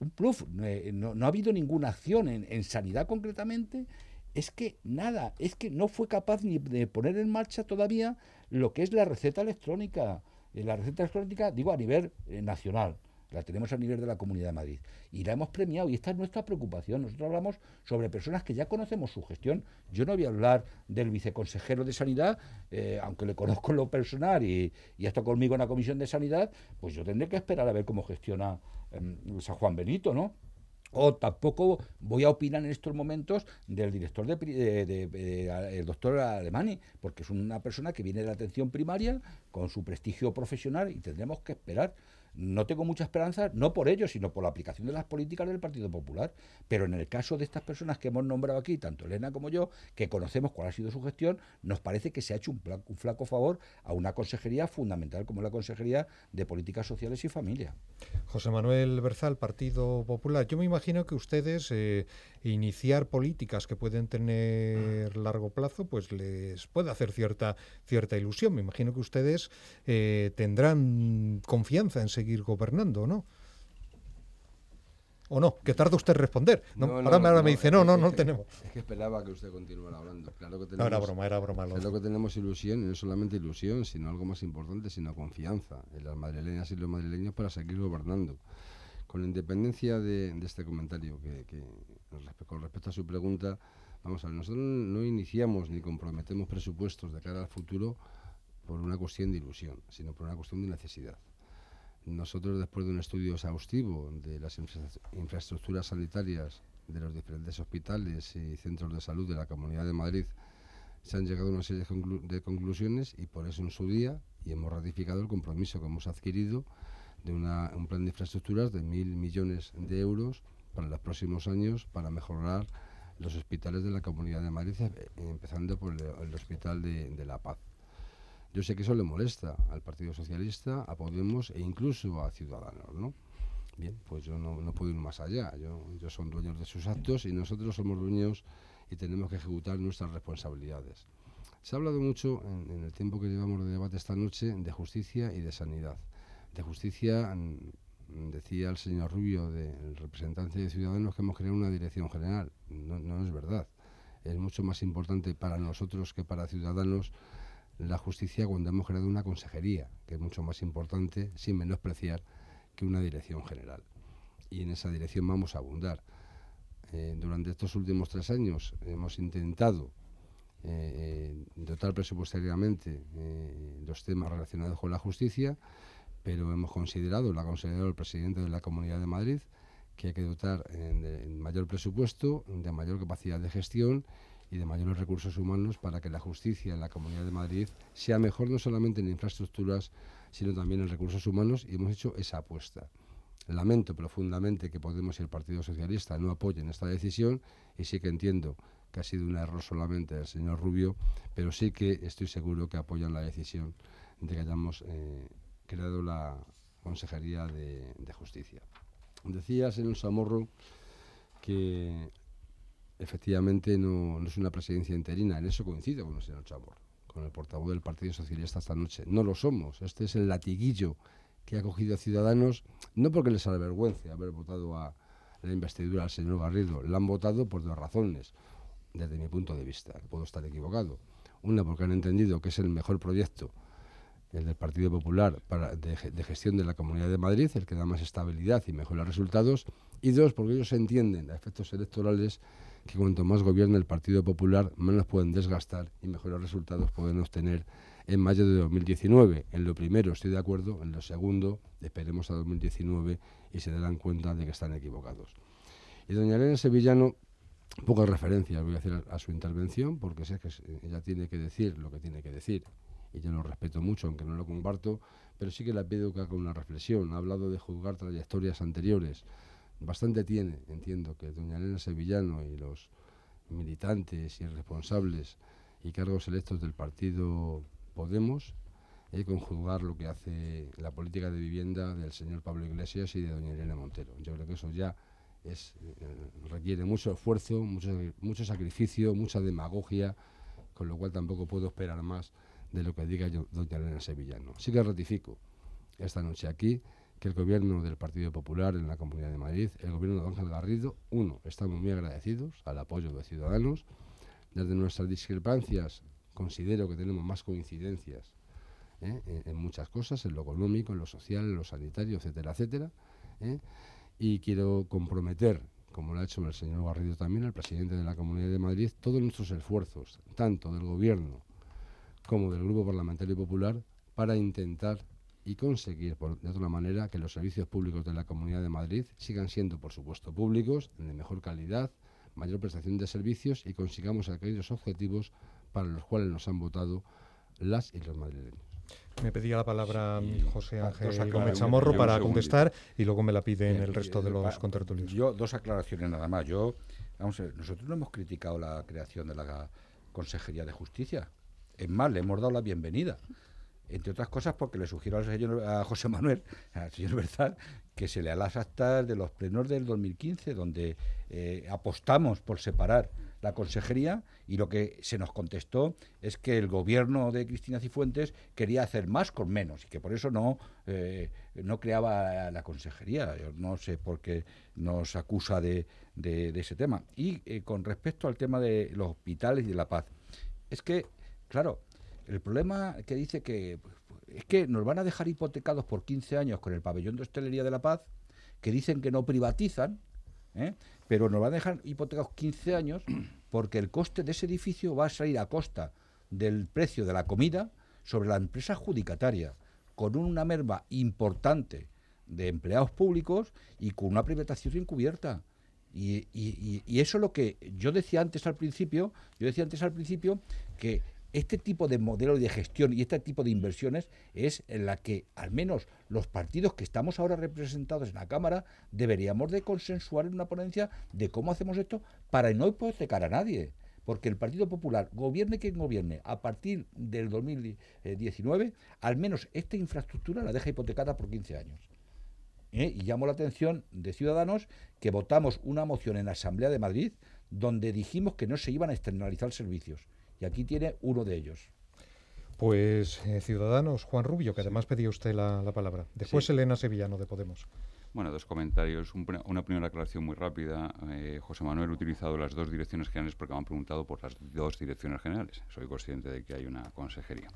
un plus. No, ha habido ninguna acción en, sanidad concretamente. Es que nada, es que no fue capaz ni de poner en marcha todavía lo que es la receta electrónica. La receta electrónica, digo, a nivel nacional la tenemos a nivel de la Comunidad de Madrid. Y la hemos premiado y esta es nuestra preocupación. Nosotros hablamos sobre personas que ya conocemos su gestión. Yo no voy a hablar del viceconsejero de Sanidad, eh, aunque le conozco en lo personal y, y está conmigo en la Comisión de Sanidad, pues yo tendré que esperar a ver cómo gestiona San Juan Benito, ¿no? O tampoco voy a opinar en estos momentos del director de, el doctor Alemani, porque es una persona que viene de la atención primaria con su prestigio profesional y tendremos que esperar no tengo mucha esperanza, no por ello, sino por la aplicación de las políticas del Partido Popular. Pero en el caso de estas personas que hemos nombrado aquí, tanto Elena como yo, que conocemos cuál ha sido su gestión, nos parece que se ha hecho un, flaco favor a una consejería fundamental como la Consejería de Políticas Sociales y Familia. José Manuel Berzal, Partido Popular. Yo me imagino que ustedes eh, iniciar políticas que pueden tener largo plazo, pues les puede hacer cierta, cierta ilusión. Me imagino que ustedes eh, tendrán confianza en seguir gobernando, ¿no? ¿O no? Que tarda usted en responder. ahora, me dice, no, no, no, tenemos. Es que esperaba que usted continuara hablando. Claro que tenemos, era broma, era broma. Claro que tenemos ilusión, y no solamente ilusión, sino algo más importante, sino confianza en las madrileñas y los madrileños para seguir gobernando. Con independencia de, este comentario, que, con respecto a su pregunta, vamos a ver, nosotros no iniciamos ni comprometemos presupuestos de cara al futuro por una cuestión de ilusión, sino por una cuestión de necesidad. Nosotros, después de un estudio exhaustivo de las infraestructuras sanitarias de los diferentes hospitales y centros de salud de la Comunidad de Madrid, se han llegado a una serie de, conclusiones y por eso en su día, y hemos ratificado el compromiso que hemos adquirido de un plan de infraestructuras de mil millones de euros para los próximos años para mejorar los hospitales de la Comunidad de Madrid, eh, empezando por el, Hospital de La Paz. Yo sé que eso le molesta al Partido Socialista, a Podemos e incluso a Ciudadanos, ¿no? Bien, pues yo no, puedo ir más allá. Yo, yo son dueños de sus actos y nosotros somos dueños y tenemos que ejecutar nuestras responsabilidades. Se ha hablado mucho en, el tiempo que llevamos de debate esta noche de justicia y de sanidad. De justicia, mm, decía el señor Rubio, del representante de Ciudadanos, que hemos creado una dirección general. No, no es verdad. Es mucho más importante para nosotros que para Ciudadanos la justicia cuando hemos creado una consejería, que es mucho más importante, sin menospreciar, que una dirección general. Y en esa dirección vamos a abundar. Eh, durante estos últimos tres años hemos intentado eh, dotar presupuestariamente eh, los temas relacionados con la justicia, pero hemos considerado, lo ha considerado el presidente de la Comunidad de Madrid, que hay que dotar de mayor presupuesto, de mayor capacidad de gestión y de mayores recursos humanos para que la justicia en la Comunidad de Madrid sea mejor no solamente en infraestructuras, sino también en recursos humanos y hemos hecho esa apuesta. Lamento profundamente que Podemos y el Partido Socialista no apoyen esta decisión y sí que entiendo que ha sido un error solamente del señor Rubio, pero sí que estoy seguro que apoyan la decisión de que hayamos eh, creado la Consejería de, de Justicia. Decía, señor Samorro, que efectivamente no, es una presidencia interina, en eso coincido con el señor Chamorro. con el portavoz del Partido Socialista esta noche. No lo somos. Este es el latiguillo que ha cogido a Ciudadanos, no porque les avergüence haber votado a la investidura al señor Garrido, la han votado por dos razones, desde mi punto de vista. Puedo estar equivocado. Una, porque han entendido que es el mejor proyecto el del Partido Popular de, gestión de la Comunidad de Madrid, el que da más estabilidad y mejores resultados, y dos, porque ellos entienden a efectos electorales que cuanto más gobierna el Partido Popular, menos pueden desgastar y mejores resultados pueden obtener en mayo de 2019. En lo primero estoy de acuerdo, en lo segundo esperemos a 2019 y se darán cuenta de que están equivocados. Y doña Elena Sevillano, pocas referencias voy a hacer a, a su intervención, porque sé que ella tiene que decir lo que tiene que decir y yo lo respeto mucho, aunque no lo comparto, pero sí que la pido que haga una reflexión. Ha hablado de juzgar trayectorias anteriores. Bastante tiene, entiendo, que doña Elena Sevillano y los militantes y responsables y cargos electos del partido Podemos eh, con juzgar lo que hace la política de vivienda del señor Pablo Iglesias y de doña Elena Montero. Yo creo que eso ya es, eh, requiere mucho esfuerzo, mucho, mucho sacrificio, mucha demagogia, con lo cual tampoco puedo esperar más de lo que diga doña Elena Sevillano. Sí que ratifico esta noche aquí que el gobierno del Partido Popular en la Comunidad de Madrid, el gobierno de Ángel Garrido, uno, estamos muy agradecidos al apoyo de Ciudadanos. Desde nuestras discrepancias considero que tenemos más coincidencias ¿eh? en, muchas cosas, en lo económico, en lo social, en lo sanitario, etcétera, etcétera. ¿eh? Y quiero comprometer, como lo ha hecho el señor Garrido también, el presidente de la Comunidad de Madrid, todos nuestros esfuerzos, tanto del gobierno como del Grupo Parlamentario Popular para intentar y conseguir, por, de otra manera, que los servicios públicos de la Comunidad de Madrid sigan siendo, por supuesto, públicos, de mejor calidad, mayor prestación de servicios y consigamos aquellos objetivos para los cuales nos han votado las y los madrileños. Me pedía la palabra José Ángel Gómez Chamorro para contestar y luego me la piden el resto de los contertulios. Yo, dos aclaraciones nada más. Yo, vamos a ver, nosotros no hemos criticado la creación de la Consejería de Justicia. Es más, le hemos dado la bienvenida. Entre otras cosas porque le sugiero al señor a José Manuel, al señor Berzal, que se lea las actas de los plenos del 2015, donde eh, apostamos por separar la consejería y lo que se nos contestó es que el gobierno de Cristina Cifuentes quería hacer más con menos y que por eso no, eh, no creaba la consejería. No sé por qué nos acusa de, ese tema. Y eh, con respecto al tema de los hospitales y de la paz, es que Claro, el problema que dice que es que nos van a dejar hipotecados por 15 años con el pabellón de hostelería de la paz, que dicen que no privatizan, ¿eh? pero nos van a dejar hipotecados 15 años porque el coste de ese edificio va a salir a costa del precio de la comida sobre la empresa adjudicataria, con una merma importante de empleados públicos y con una privatización encubierta. Y, y, eso es lo que yo decía antes al principio, yo decía antes al principio que este tipo de modelo de gestión y este tipo de inversiones es en la que al menos los partidos que estamos ahora representados en la Cámara deberíamos de consensuar en una ponencia de cómo hacemos esto para no hipotecar a nadie. Porque el Partido Popular, gobierne quien gobierne, a partir del 2019, al menos esta infraestructura la deja hipotecada por 15 años. ¿Eh? Y llamo la atención de Ciudadanos que votamos una moción en la Asamblea de Madrid donde dijimos que no se iban a externalizar servicios y aquí tiene uno de ellos. Pues eh, Ciudadanos, Juan Rubio, que además pedía usted la, palabra. Después Elena Sevillano, de Podemos. Bueno, dos comentarios. una primera aclaración muy rápida. Eh, José Manuel ha utilizado las dos direcciones generales porque me han preguntado por las dos direcciones generales. Soy consciente de que hay una consejería.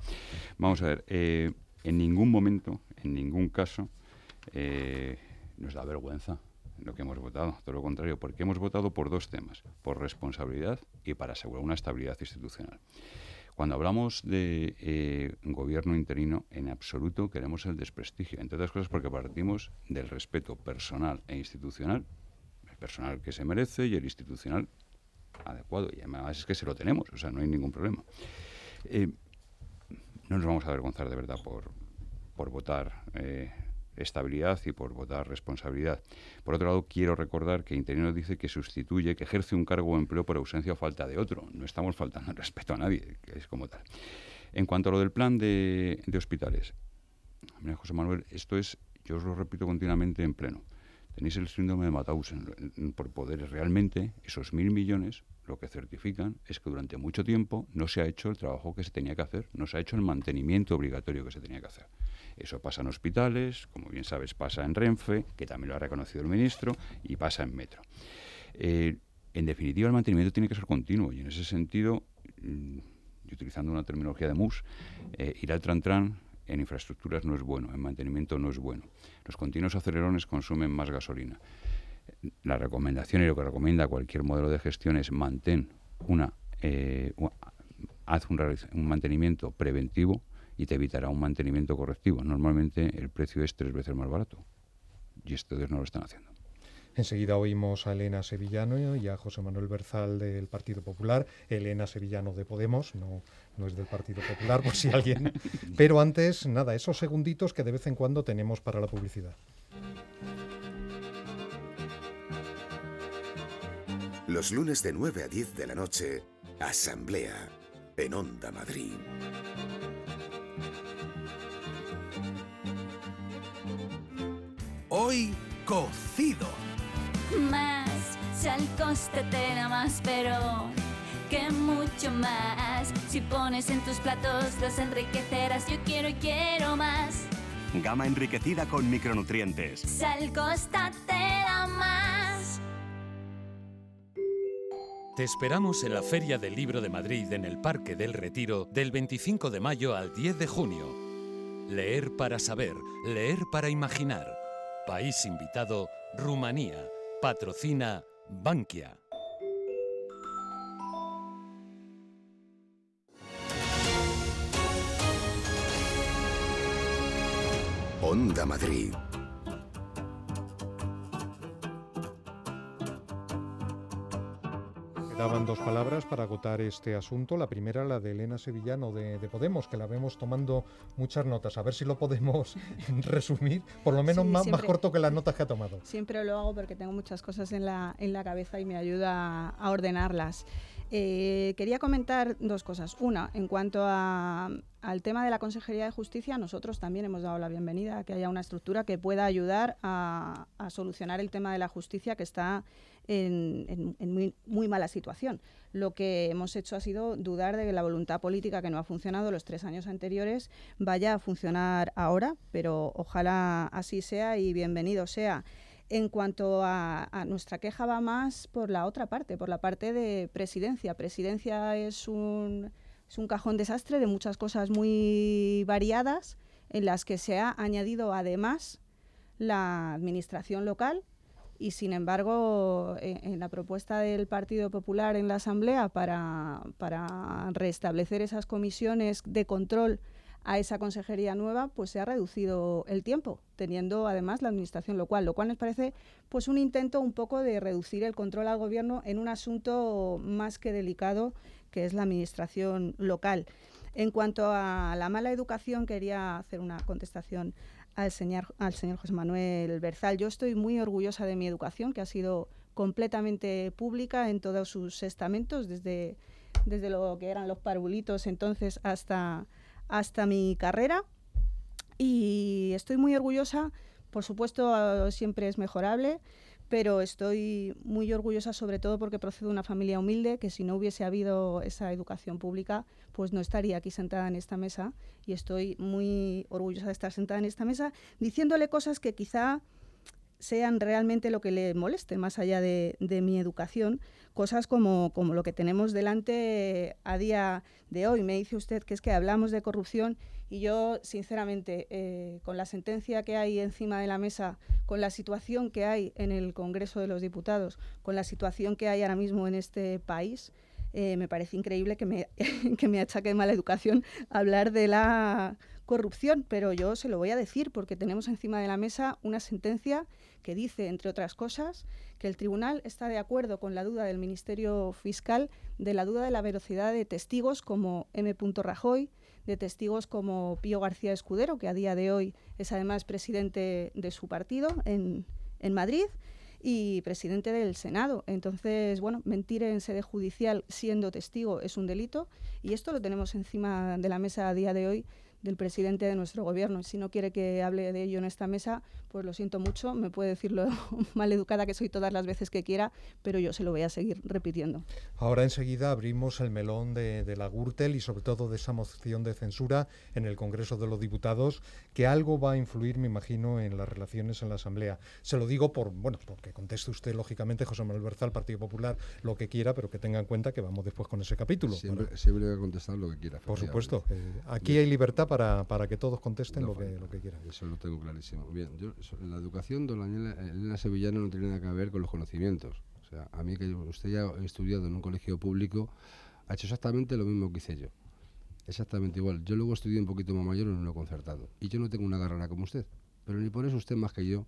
Vamos a ver, eh, en ningún momento, en ningún caso, nos da vergüenza lo que hemos votado, todo lo contrario, porque hemos votado por dos temas, por responsabilidad y para asegurar una estabilidad institucional. Cuando hablamos de eh, gobierno interino, en absoluto queremos el desprestigio, entre otras cosas porque partimos del respeto personal e institucional, el personal que se merece y el institucional adecuado, y además es que se lo tenemos, o sea, no hay ningún problema. Eh, no nos vamos a avergonzar de verdad por, por votar eh, estabilidad y por votar responsabilidad. Por otro lado, quiero recordar que Interino dice que sustituye, que ejerce un cargo o empleo por ausencia o falta de otro. No estamos faltando [laughs] el respeto a nadie, que es como tal. En cuanto a lo del plan de, hospitales, José Manuel, esto es, yo os lo repito continuamente en pleno, Tenéis el síndrome de Mauthausen por poderes. Realmente, esos mil millones lo que certifican es que durante mucho tiempo no se ha hecho el trabajo que se tenía que hacer, no se ha hecho el mantenimiento obligatorio que se tenía que hacer. Eso pasa en hospitales, como bien sabes, pasa en Renfe, que también lo ha reconocido el ministro, y pasa en Metro. Eh, en definitiva, el mantenimiento tiene que ser continuo y en ese sentido, mm, y utilizando una terminología de MUS, eh, ir al tran-tran en infraestructuras no es bueno, en mantenimiento no es bueno. Los continuos acelerones consumen más gasolina. La recomendación y lo que recomienda cualquier modelo de gestión es mantén una, eh, haz un, un mantenimiento preventivo y te evitará un mantenimiento correctivo. Normalmente el precio es tres veces más barato y ustedes no lo están haciendo. Enseguida oímos a Elena Sevillano y a José Manuel Berzal del Partido Popular. Elena Sevillano de Podemos, no, no es del Partido Popular, por si [laughs] alguien. Pero antes, nada, esos segunditos que de vez en cuando tenemos para la publicidad. Los lunes de 9 a 10 de la noche, Asamblea en Onda Madrid. Hoy, cocido más, si al coste te da más, pero que mucho más. Si pones en tus platos los enriquecerás, yo quiero y quiero más. Gama enriquecida con micronutrientes. Sal Costa te da más. Te esperamos en la Feria del Libro de Madrid en el Parque del Retiro del 25 de mayo al 10 de junio. Leer para saber, leer para imaginar. País invitado, Rumanía. Patrocina Bankia. Onda Madrid Daban dos palabras para agotar este asunto. La primera, la de Elena Sevillano de, Podemos, que la vemos tomando muchas notas. A ver si lo podemos [laughs] resumir, por lo menos más, corto que las notas que ha tomado. Siempre lo hago porque tengo muchas cosas en la, en la cabeza y me ayuda a ordenarlas. Eh, quería comentar dos cosas. Una, en cuanto al tema de la Consejería de Justicia, nosotros también hemos dado la bienvenida a que haya una estructura que pueda ayudar a, solucionar el tema de la justicia que está en, muy, mala situación. Lo que hemos hecho ha sido dudar de que la voluntad política que no ha funcionado los tres años anteriores vaya a funcionar ahora, pero ojalá así sea y bienvenido sea. En cuanto a, nuestra queja va más por la otra parte, por la parte de presidencia. Presidencia es un, es un cajón desastre de muchas cosas muy variadas en las que se ha añadido además la administración local y sin embargo en, la propuesta del Partido Popular en la Asamblea para, para restablecer esas comisiones de control a esa consejería nueva, pues se ha reducido el tiempo, teniendo además la administración local, lo cual nos parece pues un intento un poco de reducir el control al gobierno en un asunto más que delicado que es la administración local. En cuanto a la mala educación, quería hacer una contestación al señor, al señor José Manuel Berzal. Yo estoy muy orgullosa de mi educación, que ha sido completamente pública en todos sus estamentos, desde, desde lo que eran los parvulitos entonces hasta hasta mi carrera y estoy muy orgullosa. Por supuesto, siempre es mejorable, pero estoy muy orgullosa sobre todo porque procedo de una familia humilde que si no hubiese habido esa educación pública, pues no estaría aquí sentada en esta mesa y estoy muy orgullosa de estar sentada en esta mesa diciéndole cosas que quizá sean realmente lo que le moleste, más allá de, mi educación, cosas como, como, lo que tenemos delante a día de hoy. Me dice usted que es que hablamos de corrupción y yo, sinceramente, eh, con la sentencia que hay encima de la mesa, con la situación que hay en el Congreso de los Diputados, con la situación que hay ahora mismo en este país, eh, me parece increíble que me, [laughs] que me achaque mala educación hablar de la corrupción, pero yo se lo voy a decir porque tenemos encima de la mesa una sentencia que dice, entre otras cosas, que el tribunal está de acuerdo con la duda del Ministerio Fiscal de la duda de la velocidad de testigos como M. Rajoy, de testigos como Pío García Escudero, que a día de hoy es además presidente de su partido en, en Madrid y presidente del Senado. Entonces, bueno, mentir en sede judicial siendo testigo es un delito y esto lo tenemos encima de la mesa a día de hoy del presidente de nuestro gobierno. Si no quiere que hable de ello en esta mesa, pues lo siento mucho, me puede decir lo [laughs] mal educada que soy todas las veces que quiera, pero yo se lo voy a seguir repitiendo. Ahora enseguida abrimos el melón de, de la Gürtel y sobre todo de esa moción de censura en el Congreso de los Diputados, que algo va a influir, me imagino, en las relaciones en la Asamblea. Se lo digo por, bueno, porque conteste usted, lógicamente, José Manuel Berzal, Partido Popular, lo que quiera, pero que tenga en cuenta que vamos después con ese capítulo. Siempre, para- siempre voy a contestar lo que quiera. Por supuesto. eh, aquí hay libertad para, para que todos contesten No lo, que, lo que quieran. Eso lo tengo clarísimo. Bien, yo, la educación, don Elena, Elena Sevillano, no tiene nada que ver con los conocimientos. O sea, a mí que usted ya ha estudiado en un colegio público, ha hecho exactamente lo mismo que hice yo. Exactamente igual. Yo luego estudié un poquito más mayor en uno concertado. Y yo no tengo una carrera como usted. Pero ni por eso usted más que yo,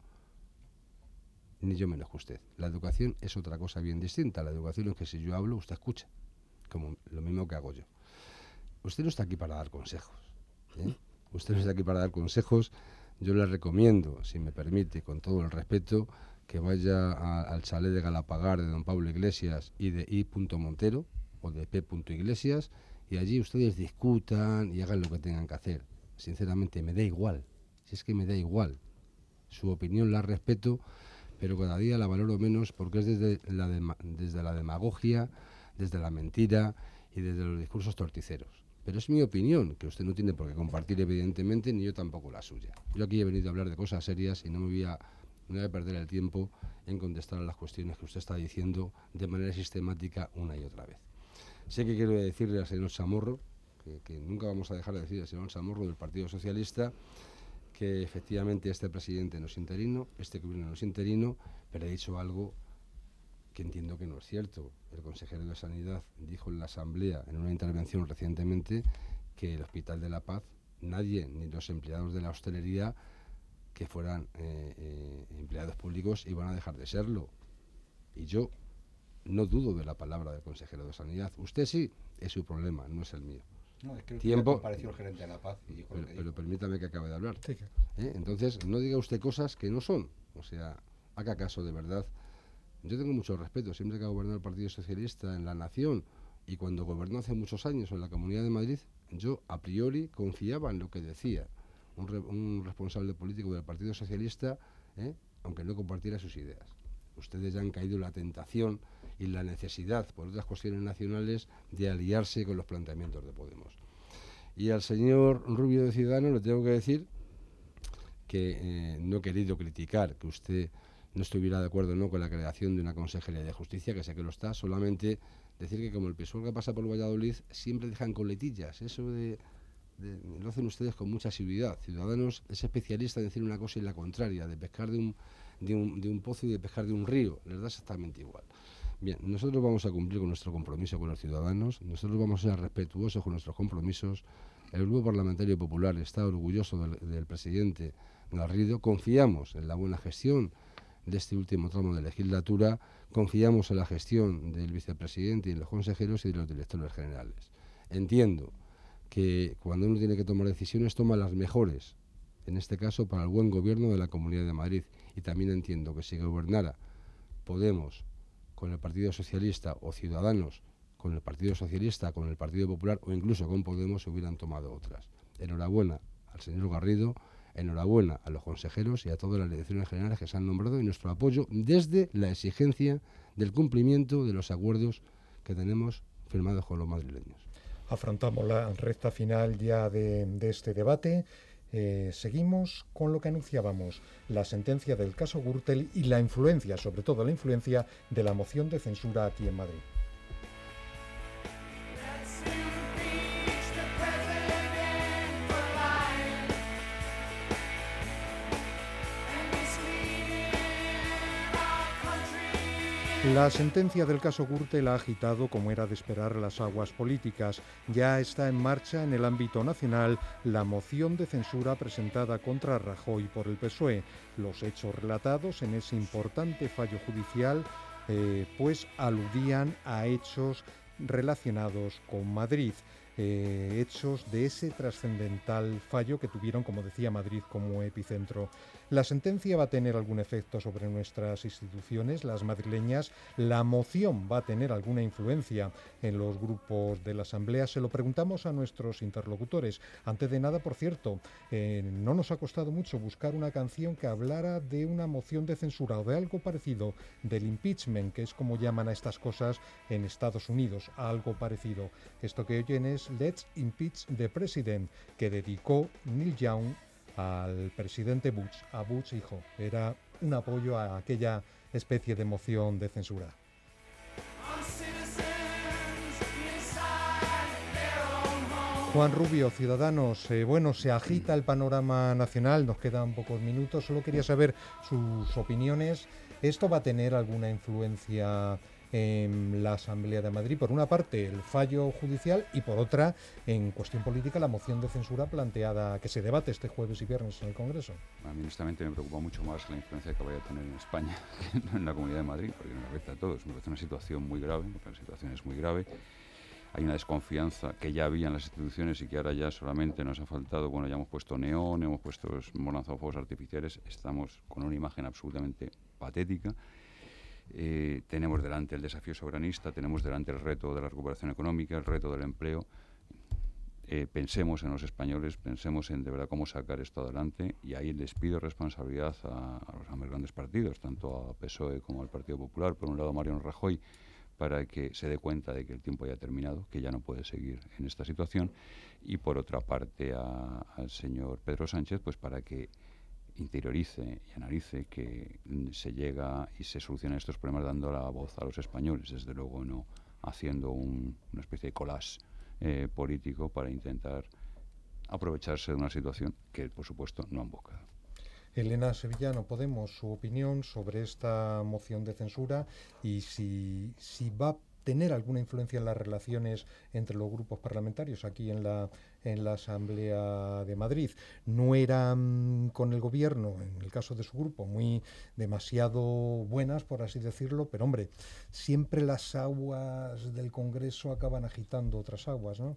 ni yo menos que usted. La educación es otra cosa bien distinta. La educación es que si yo hablo, usted escucha. Como lo mismo que hago yo. Usted no está aquí para dar consejos. ¿eh? Usted no está aquí para dar consejos. Yo le recomiendo, si me permite, con todo el respeto, que vaya al chalet de Galapagar de don Pablo Iglesias y de I. Montero o de P. Iglesias y allí ustedes discutan y hagan lo que tengan que hacer. Sinceramente, me da igual. Si es que me da igual. Su opinión la respeto, pero cada día la valoro menos porque es desde la, desde la demagogia, desde la mentira y desde los discursos torticeros. Pero es mi opinión, que usted no tiene por qué compartir, evidentemente, ni yo tampoco la suya. Yo aquí he venido a hablar de cosas serias y no me voy a, perder el tiempo en contestar a las cuestiones que usted está diciendo de manera sistemática una y otra vez. Sé que quiero decirle al señor Chamorro, que, que nunca vamos a dejar de decir al señor Chamorro del Partido Socialista, que efectivamente este presidente no es interino, este gobierno no es interino, pero he dicho algo que entiendo que no es cierto. El consejero de Sanidad dijo en la Asamblea, en una intervención recientemente, que el Hospital de la Paz, nadie, ni los empleados de la hostelería que fueran eh, eh, empleados públicos, iban a dejar de serlo. Y yo no dudo de la palabra del consejero de Sanidad. Usted sí, es su problema, no es el mío. No, es que Tiempo. compareció el gerente de la Paz y Pero, que pero permítame que acabe de hablar. Sí, ¿eh? Entonces, no diga usted cosas que no son. O sea, haga caso de verdad. Yo tengo mucho respeto. Siempre que ha gobernado el Partido Socialista en la nación y cuando gobernó hace muchos años en la Comunidad de Madrid, yo a priori confiaba en lo que decía un, re- un responsable político del Partido Socialista, ¿eh? aunque no compartiera sus ideas. Ustedes ya han caído en la tentación y la necesidad, por otras cuestiones nacionales, de aliarse con los planteamientos de Podemos. Y al señor Rubio de Ciudadano le tengo que decir que eh, no he querido criticar que usted no estuviera de acuerdo no con la creación de una consejería de justicia, que sé que lo está, solamente decir que como el PSOE que pasa por Valladolid siempre dejan coletillas, eso de, lo hacen ustedes con mucha asiduidad. Ciudadanos es especialista en decir una cosa y la contraria, de pescar de un pozo y de pescar de un río, les da exactamente igual. Bien, nosotros vamos a cumplir con nuestro compromiso con los ciudadanos, nosotros vamos a ser respetuosos con nuestros compromisos. El Grupo Parlamentario Popular está orgulloso del, del presidente Garrido, confiamos en la buena gestión de este último tramo de legislatura, confiamos en la gestión del vicepresidente y en los consejeros y de los directores generales. Entiendo que cuando uno tiene que tomar decisiones, toma las mejores, en este caso para el buen gobierno de la Comunidad de Madrid. Y también entiendo que si gobernara Podemos con el Partido Socialista o Ciudadanos con el Partido Socialista, con el Partido Popular o incluso con Podemos, hubieran tomado otras. Enhorabuena al señor Garrido, enhorabuena a los consejeros y a todas las direcciones generales que se han nombrado y nuestro apoyo desde la exigencia del cumplimiento de los acuerdos que tenemos firmados con los madrileños. Afrontamos la recta final ya de, este debate. Eh, seguimos con lo que anunciábamos, la sentencia del caso Gürtel y la influencia, sobre todo la influencia de la moción de censura aquí en Madrid. La sentencia del caso Gürtel ha agitado, como era de esperar, las aguas políticas. Ya está en marcha en el ámbito nacional la moción de censura presentada contra Rajoy por el PSOE. Los hechos relatados en ese importante fallo judicial eh, pues aludían a hechos relacionados con Madrid. eh, hechos de ese trascendental fallo que tuvieron, como decía, Madrid como epicentro. La sentencia va a tener algún efecto sobre nuestras instituciones, las madrileñas. La moción va a tener alguna influencia en los grupos de la Asamblea. Se lo preguntamos a nuestros interlocutores. Antes de nada, por cierto, eh, no nos ha costado mucho buscar una canción que hablara de una moción de censura o de algo parecido del impeachment, que es como llaman a estas cosas en Estados Unidos, algo parecido. Esto que oyen es Let's Impeach the President, que dedicó Neil Young al presidente Bush, a Bush hijo. Era un apoyo a aquella especie de moción de censura. Juan Rubio, Ciudadanos, eh, bueno, se agita el panorama nacional, nos quedan pocos minutos, solo quería saber sus opiniones. ¿Esto va a tener alguna influencia en la Asamblea de Madrid. Por una parte, el fallo judicial y por otra, en cuestión política, la moción de censura planteada que se debate este jueves y viernes en el Congreso. A mí, honestamente, me preocupa mucho más la influencia que vaya a tener en España [laughs] que en la Comunidad de Madrid, porque nos afecta a todos. Me parece una situación muy grave, la situación es muy grave. Hay una desconfianza que ya había en las instituciones y que ahora ya solamente nos ha faltado, bueno, ya hemos puesto neón, hemos puesto lanzado fuegos artificiales, estamos con una imagen absolutamente patética eh, tenemos delante el desafío soberanista, tenemos delante el reto de la recuperación económica, el reto del empleo. Eh, pensemos en los españoles, pensemos en de verdad cómo sacar esto adelante y ahí les pido responsabilidad a, los grandes partidos, tanto a PSOE como al Partido Popular, por un lado Mariano Rajoy, para que se dé cuenta de que el tiempo ya ha terminado, que ya no puede seguir en esta situación, y por otra parte al señor Pedro Sánchez, pues para que interiorice y analice que se llega y se solucionan estos problemas dando la voz a los españoles, desde luego no haciendo una especie de collage eh, político para intentar aprovecharse de una situación que, por supuesto, no han bocado. Elena Sevillano, Podemos, su opinión sobre esta moción de censura y si, si va tener alguna influencia en las relaciones entre los grupos parlamentarios aquí en la, en la Asamblea de Madrid. No eran con el gobierno, en el caso de su grupo, muy demasiado buenas, por así decirlo, pero hombre, siempre las aguas del Congreso acaban agitando otras aguas, ¿no?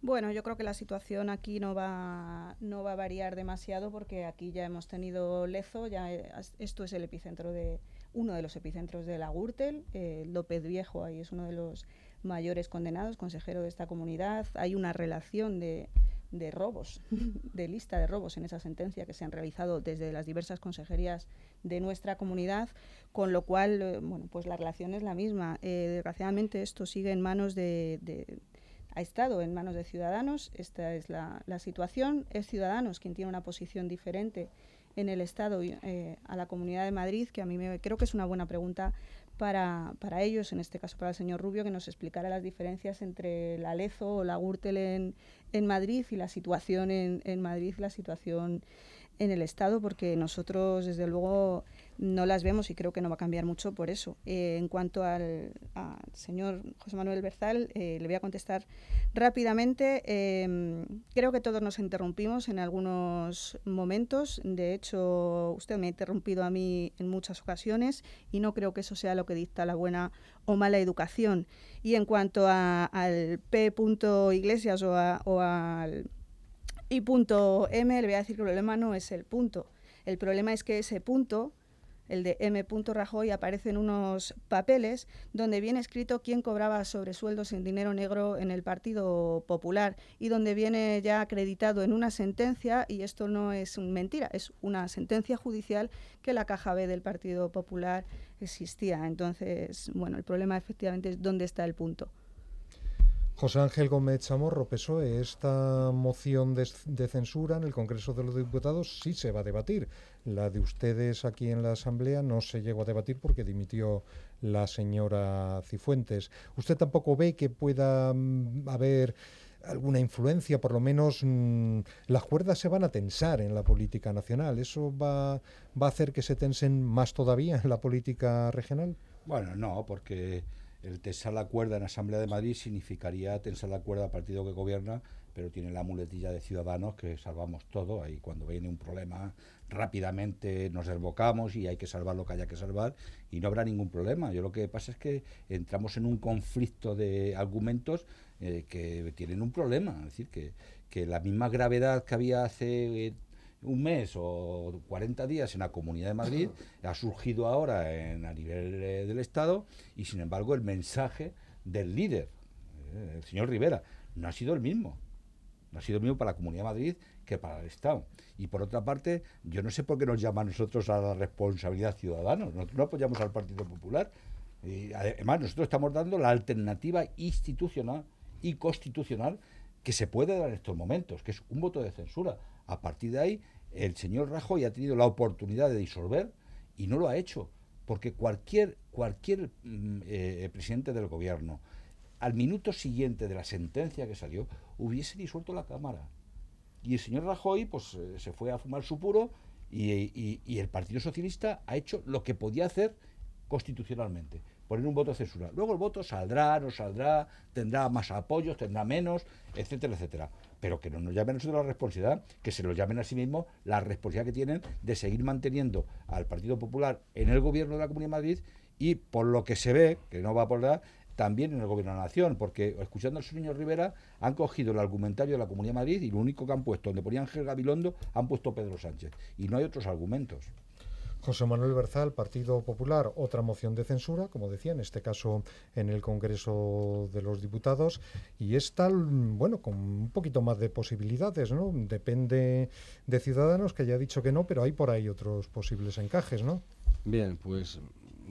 Bueno, yo creo que la situación aquí no va, no va a variar demasiado porque aquí ya hemos tenido Lezo, ya esto es el epicentro de, uno de los epicentros de la Gürtel. Eh, López Viejo ahí es uno de los mayores condenados, consejero de esta comunidad. Hay una relación de, de robos, [laughs] de lista de robos en esa sentencia que se han realizado desde las diversas consejerías de nuestra comunidad, con lo cual, eh, bueno, pues la relación es la misma. Eh, desgraciadamente esto sigue en manos de, ha estado en manos de Ciudadanos, esta es la, la situación, es Ciudadanos quien tiene una posición diferente en el Estado eh, a la Comunidad de Madrid, que a mí me, creo que es una buena pregunta para, para, ellos, en este caso para el señor Rubio, que nos explicara las diferencias entre la Lezo o la Gürtel en, en Madrid y la situación en, en Madrid, la situación en el Estado, porque nosotros, desde luego, no las vemos y creo que no va a cambiar mucho por eso. Eh, en cuanto al, señor José Manuel Berzal, eh, le voy a contestar rápidamente. Em, creo que todos nos interrumpimos en algunos momentos. De hecho, usted me ha interrumpido a mí en muchas ocasiones y no creo que eso sea lo que dicta la buena o mala educación. Y en cuanto al P. Iglesias o, o al I. M, le voy a decir que el problema no es el punto. El problema es que ese punto el de M. Rajoy, aparecen unos papeles donde viene escrito quién cobraba sobresueldos en dinero negro en el Partido Popular y donde viene ya acreditado en una sentencia, y esto no es mentira, es una sentencia judicial que la caja B del Partido Popular existía. Entonces, bueno, el problema efectivamente es dónde está el punto. José Ángel Gómez Chamorro, PSOE, esta moción de, censura en el Congreso de los Diputados sí se va a debatir. La de ustedes aquí en la Asamblea no se llegó a debatir porque dimitió la señora Cifuentes. ¿Usted tampoco ve que pueda mm, haber alguna influencia, por lo menos mm, las cuerdas se van a tensar en la política nacional? ¿Eso va, va a hacer que se tensen más todavía en la política regional? Bueno, no, porque el tensar la cuerda en Asamblea de Madrid significaría tensar la cuerda al partido que gobierna, pero tiene la muletilla de ciudadanos que salvamos todo. Ahí cuando viene un problema rápidamente nos desbocamos y hay que salvar lo que haya que salvar y no habrá ningún problema. Yo lo que pasa es que entramos en un conflicto de argumentos eh, que tienen un problema. Es decir, que, que la misma gravedad que había hace un mes o 40 días en la Comunidad de Madrid, ha surgido ahora en, a nivel eh, del Estado y sin embargo el mensaje del líder, eh, el señor Rivera, no ha sido el mismo. No ha sido el mismo para la Comunidad de Madrid que para el Estado. Y por otra parte, yo no sé por qué nos llama a nosotros a la responsabilidad ciudadana. Nosotros no apoyamos al Partido Popular. Y además, nosotros estamos dando la alternativa institucional y constitucional que se puede dar en estos momentos, que es un voto de censura. A partir de ahí, el señor Rajoy ha tenido la oportunidad de disolver y no lo ha hecho, porque cualquier, cualquier mm, eh, presidente del gobierno, al minuto siguiente de la sentencia que salió, hubiese disuelto la Cámara. Y el señor Rajoy pues, eh, se fue a fumar su puro y, y el Partido Socialista ha hecho lo que podía hacer constitucionalmente poner un voto de censura. Luego el voto saldrá, no saldrá, tendrá más apoyos, tendrá menos, etcétera, etcétera. Pero que no nos llamen a nosotros la responsabilidad, que se lo llamen a sí mismos la responsabilidad que tienen de seguir manteniendo al Partido Popular en el gobierno de la Comunidad de Madrid y por lo que se ve, que no va a poder también en el gobierno de la nación, porque escuchando al señor Rivera han cogido el argumentario de la Comunidad de Madrid y lo único que han puesto, donde ponían Ángel Gabilondo, han puesto Pedro Sánchez. Y no hay otros argumentos. José Manuel Berzal, Partido Popular, otra moción de censura, como decía, en este caso en el Congreso de los Diputados, y esta, bueno, con un poquito más de posibilidades, ¿no? Depende de Ciudadanos, que haya dicho que no, pero hay por ahí otros posibles encajes, ¿no? Bien, pues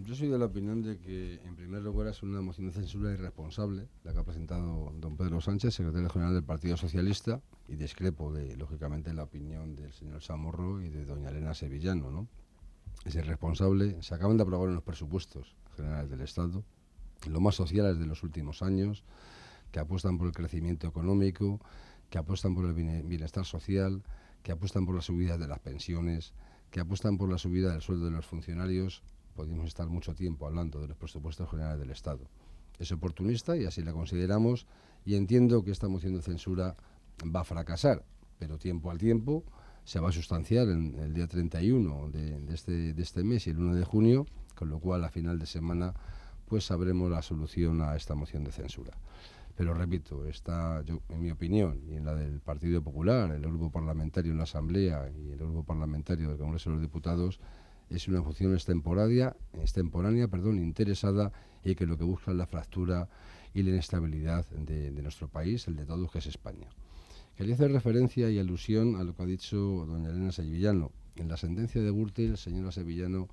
yo soy de la opinión de que, en primer lugar, es una moción de censura irresponsable, la que ha presentado don Pedro Sánchez, secretario general del Partido Socialista, y discrepo, de, lógicamente, la opinión del señor Samorro y de doña Elena Sevillano, ¿no? Es irresponsable. Se acaban de aprobar unos presupuestos generales del Estado, lo más sociales de los últimos años, que apuestan por el crecimiento económico, que apuestan por el bienestar social, que apuestan por la subida de las pensiones, que apuestan por la subida del sueldo de los funcionarios. Podemos estar mucho tiempo hablando de los presupuestos generales del Estado. Es oportunista y así la consideramos y entiendo que esta moción de censura va a fracasar, pero tiempo al tiempo se va a sustanciar en el día 31 de, este, de este mes y el 1 de junio, con lo cual a final de semana pues sabremos la solución a esta moción de censura. Pero repito, está, yo, en mi opinión, y en la del Partido Popular, el grupo parlamentario en la Asamblea y el grupo parlamentario del Congreso de los Diputados, es una función extemporánea, extemporánea perdón, interesada y que lo que busca es la fractura y la inestabilidad de, de nuestro país, el de todos, que es España. Quería hacer referencia y alusión a lo que ha dicho doña Elena Sevillano. En la sentencia de Gürtel, señora Sevillano,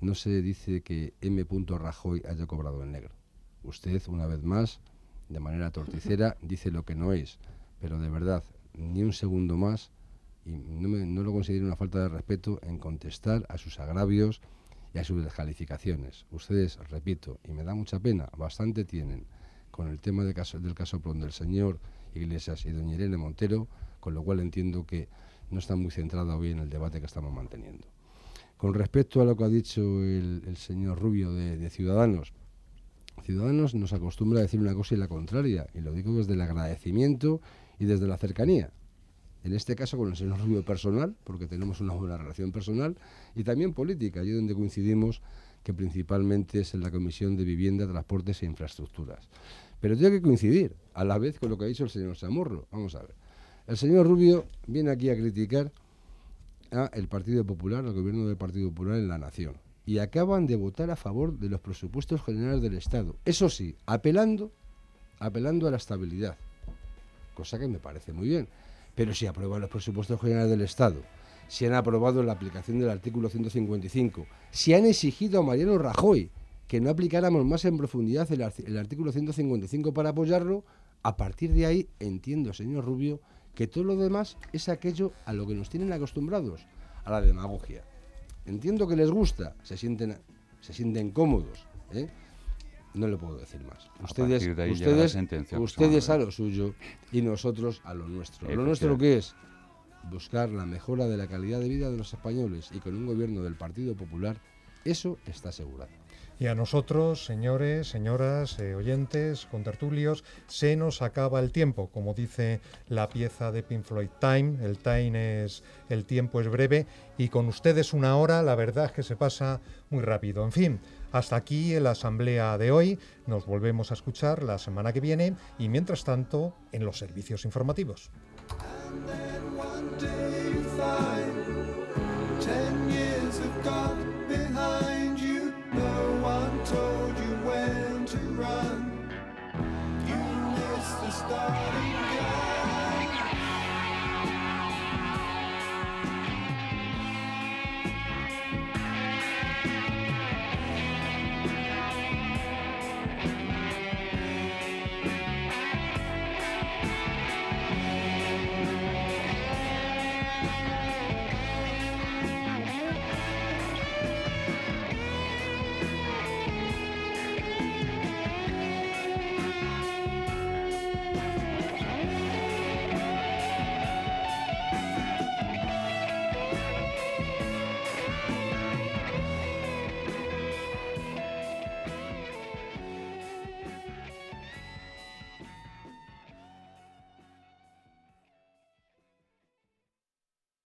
no se dice que M. Rajoy haya cobrado en negro. Usted, una vez más, de manera torticera, [laughs] dice lo que no es. Pero de verdad, ni un segundo más, y no, no lo considero una falta de respeto, en contestar a sus agravios y a sus descalificaciones. Ustedes, repito, y me da mucha pena, bastante tienen con el tema del caso, del caso del señor Iglesias y doña Irene Montero, con lo cual entiendo que no está muy centrado hoy en el debate que estamos manteniendo. Con respecto a lo que ha dicho el, señor Rubio de, Ciudadanos, Ciudadanos nos acostumbra a decir una cosa y la contraria, y lo digo desde el agradecimiento y desde la cercanía. En este caso con el señor Rubio personal, porque tenemos una buena relación personal, y también política, allí donde coincidimos, que principalmente es en la Comisión de Vivienda, Transportes e Infraestructuras. Pero tiene que coincidir a la vez con lo que ha dicho el señor Samorro. Vamos a ver. El señor Rubio viene aquí a criticar al Partido Popular, al gobierno del Partido Popular en la nación. Y acaban de votar a favor de los presupuestos generales del Estado. Eso sí, apelando, apelando a la estabilidad. Cosa que me parece muy bien. Pero si aprueban los presupuesos generales del Estado, si han aprobado la aplicación del artículo 155, si han exigido a Mariano Rajoy que no aplicáramos más en profundidad el, artículo 155 para apoyarlo, a partir de ahí entiendo, señor Rubio, que todo lo demás es aquello a lo que nos tienen acostumbrados, a la demagogia. Entiendo que les gusta, se sienten, se sienten cómodos. ¿eh? No le puedo decir más. Ustedes, ustedes, ustedes a lo suyo y nosotros a lo nuestro. ¿Lo nuestro qué es? Buscar la mejora de la calidad de vida de los españoles y con un gobierno del Partido Popular, eso está asegurado. Y a nosotros, señores, señoras, eh, oyentes, contertulios, se nos acaba el tiempo, como dice la pieza de Pink Floyd Time. El time es, el tiempo es breve y con ustedes una hora, la verdad es que se pasa muy rápido. En fin, hasta aquí la asamblea de hoy. Nos volvemos a escuchar la semana que viene y mientras tanto en los servicios informativos. Gone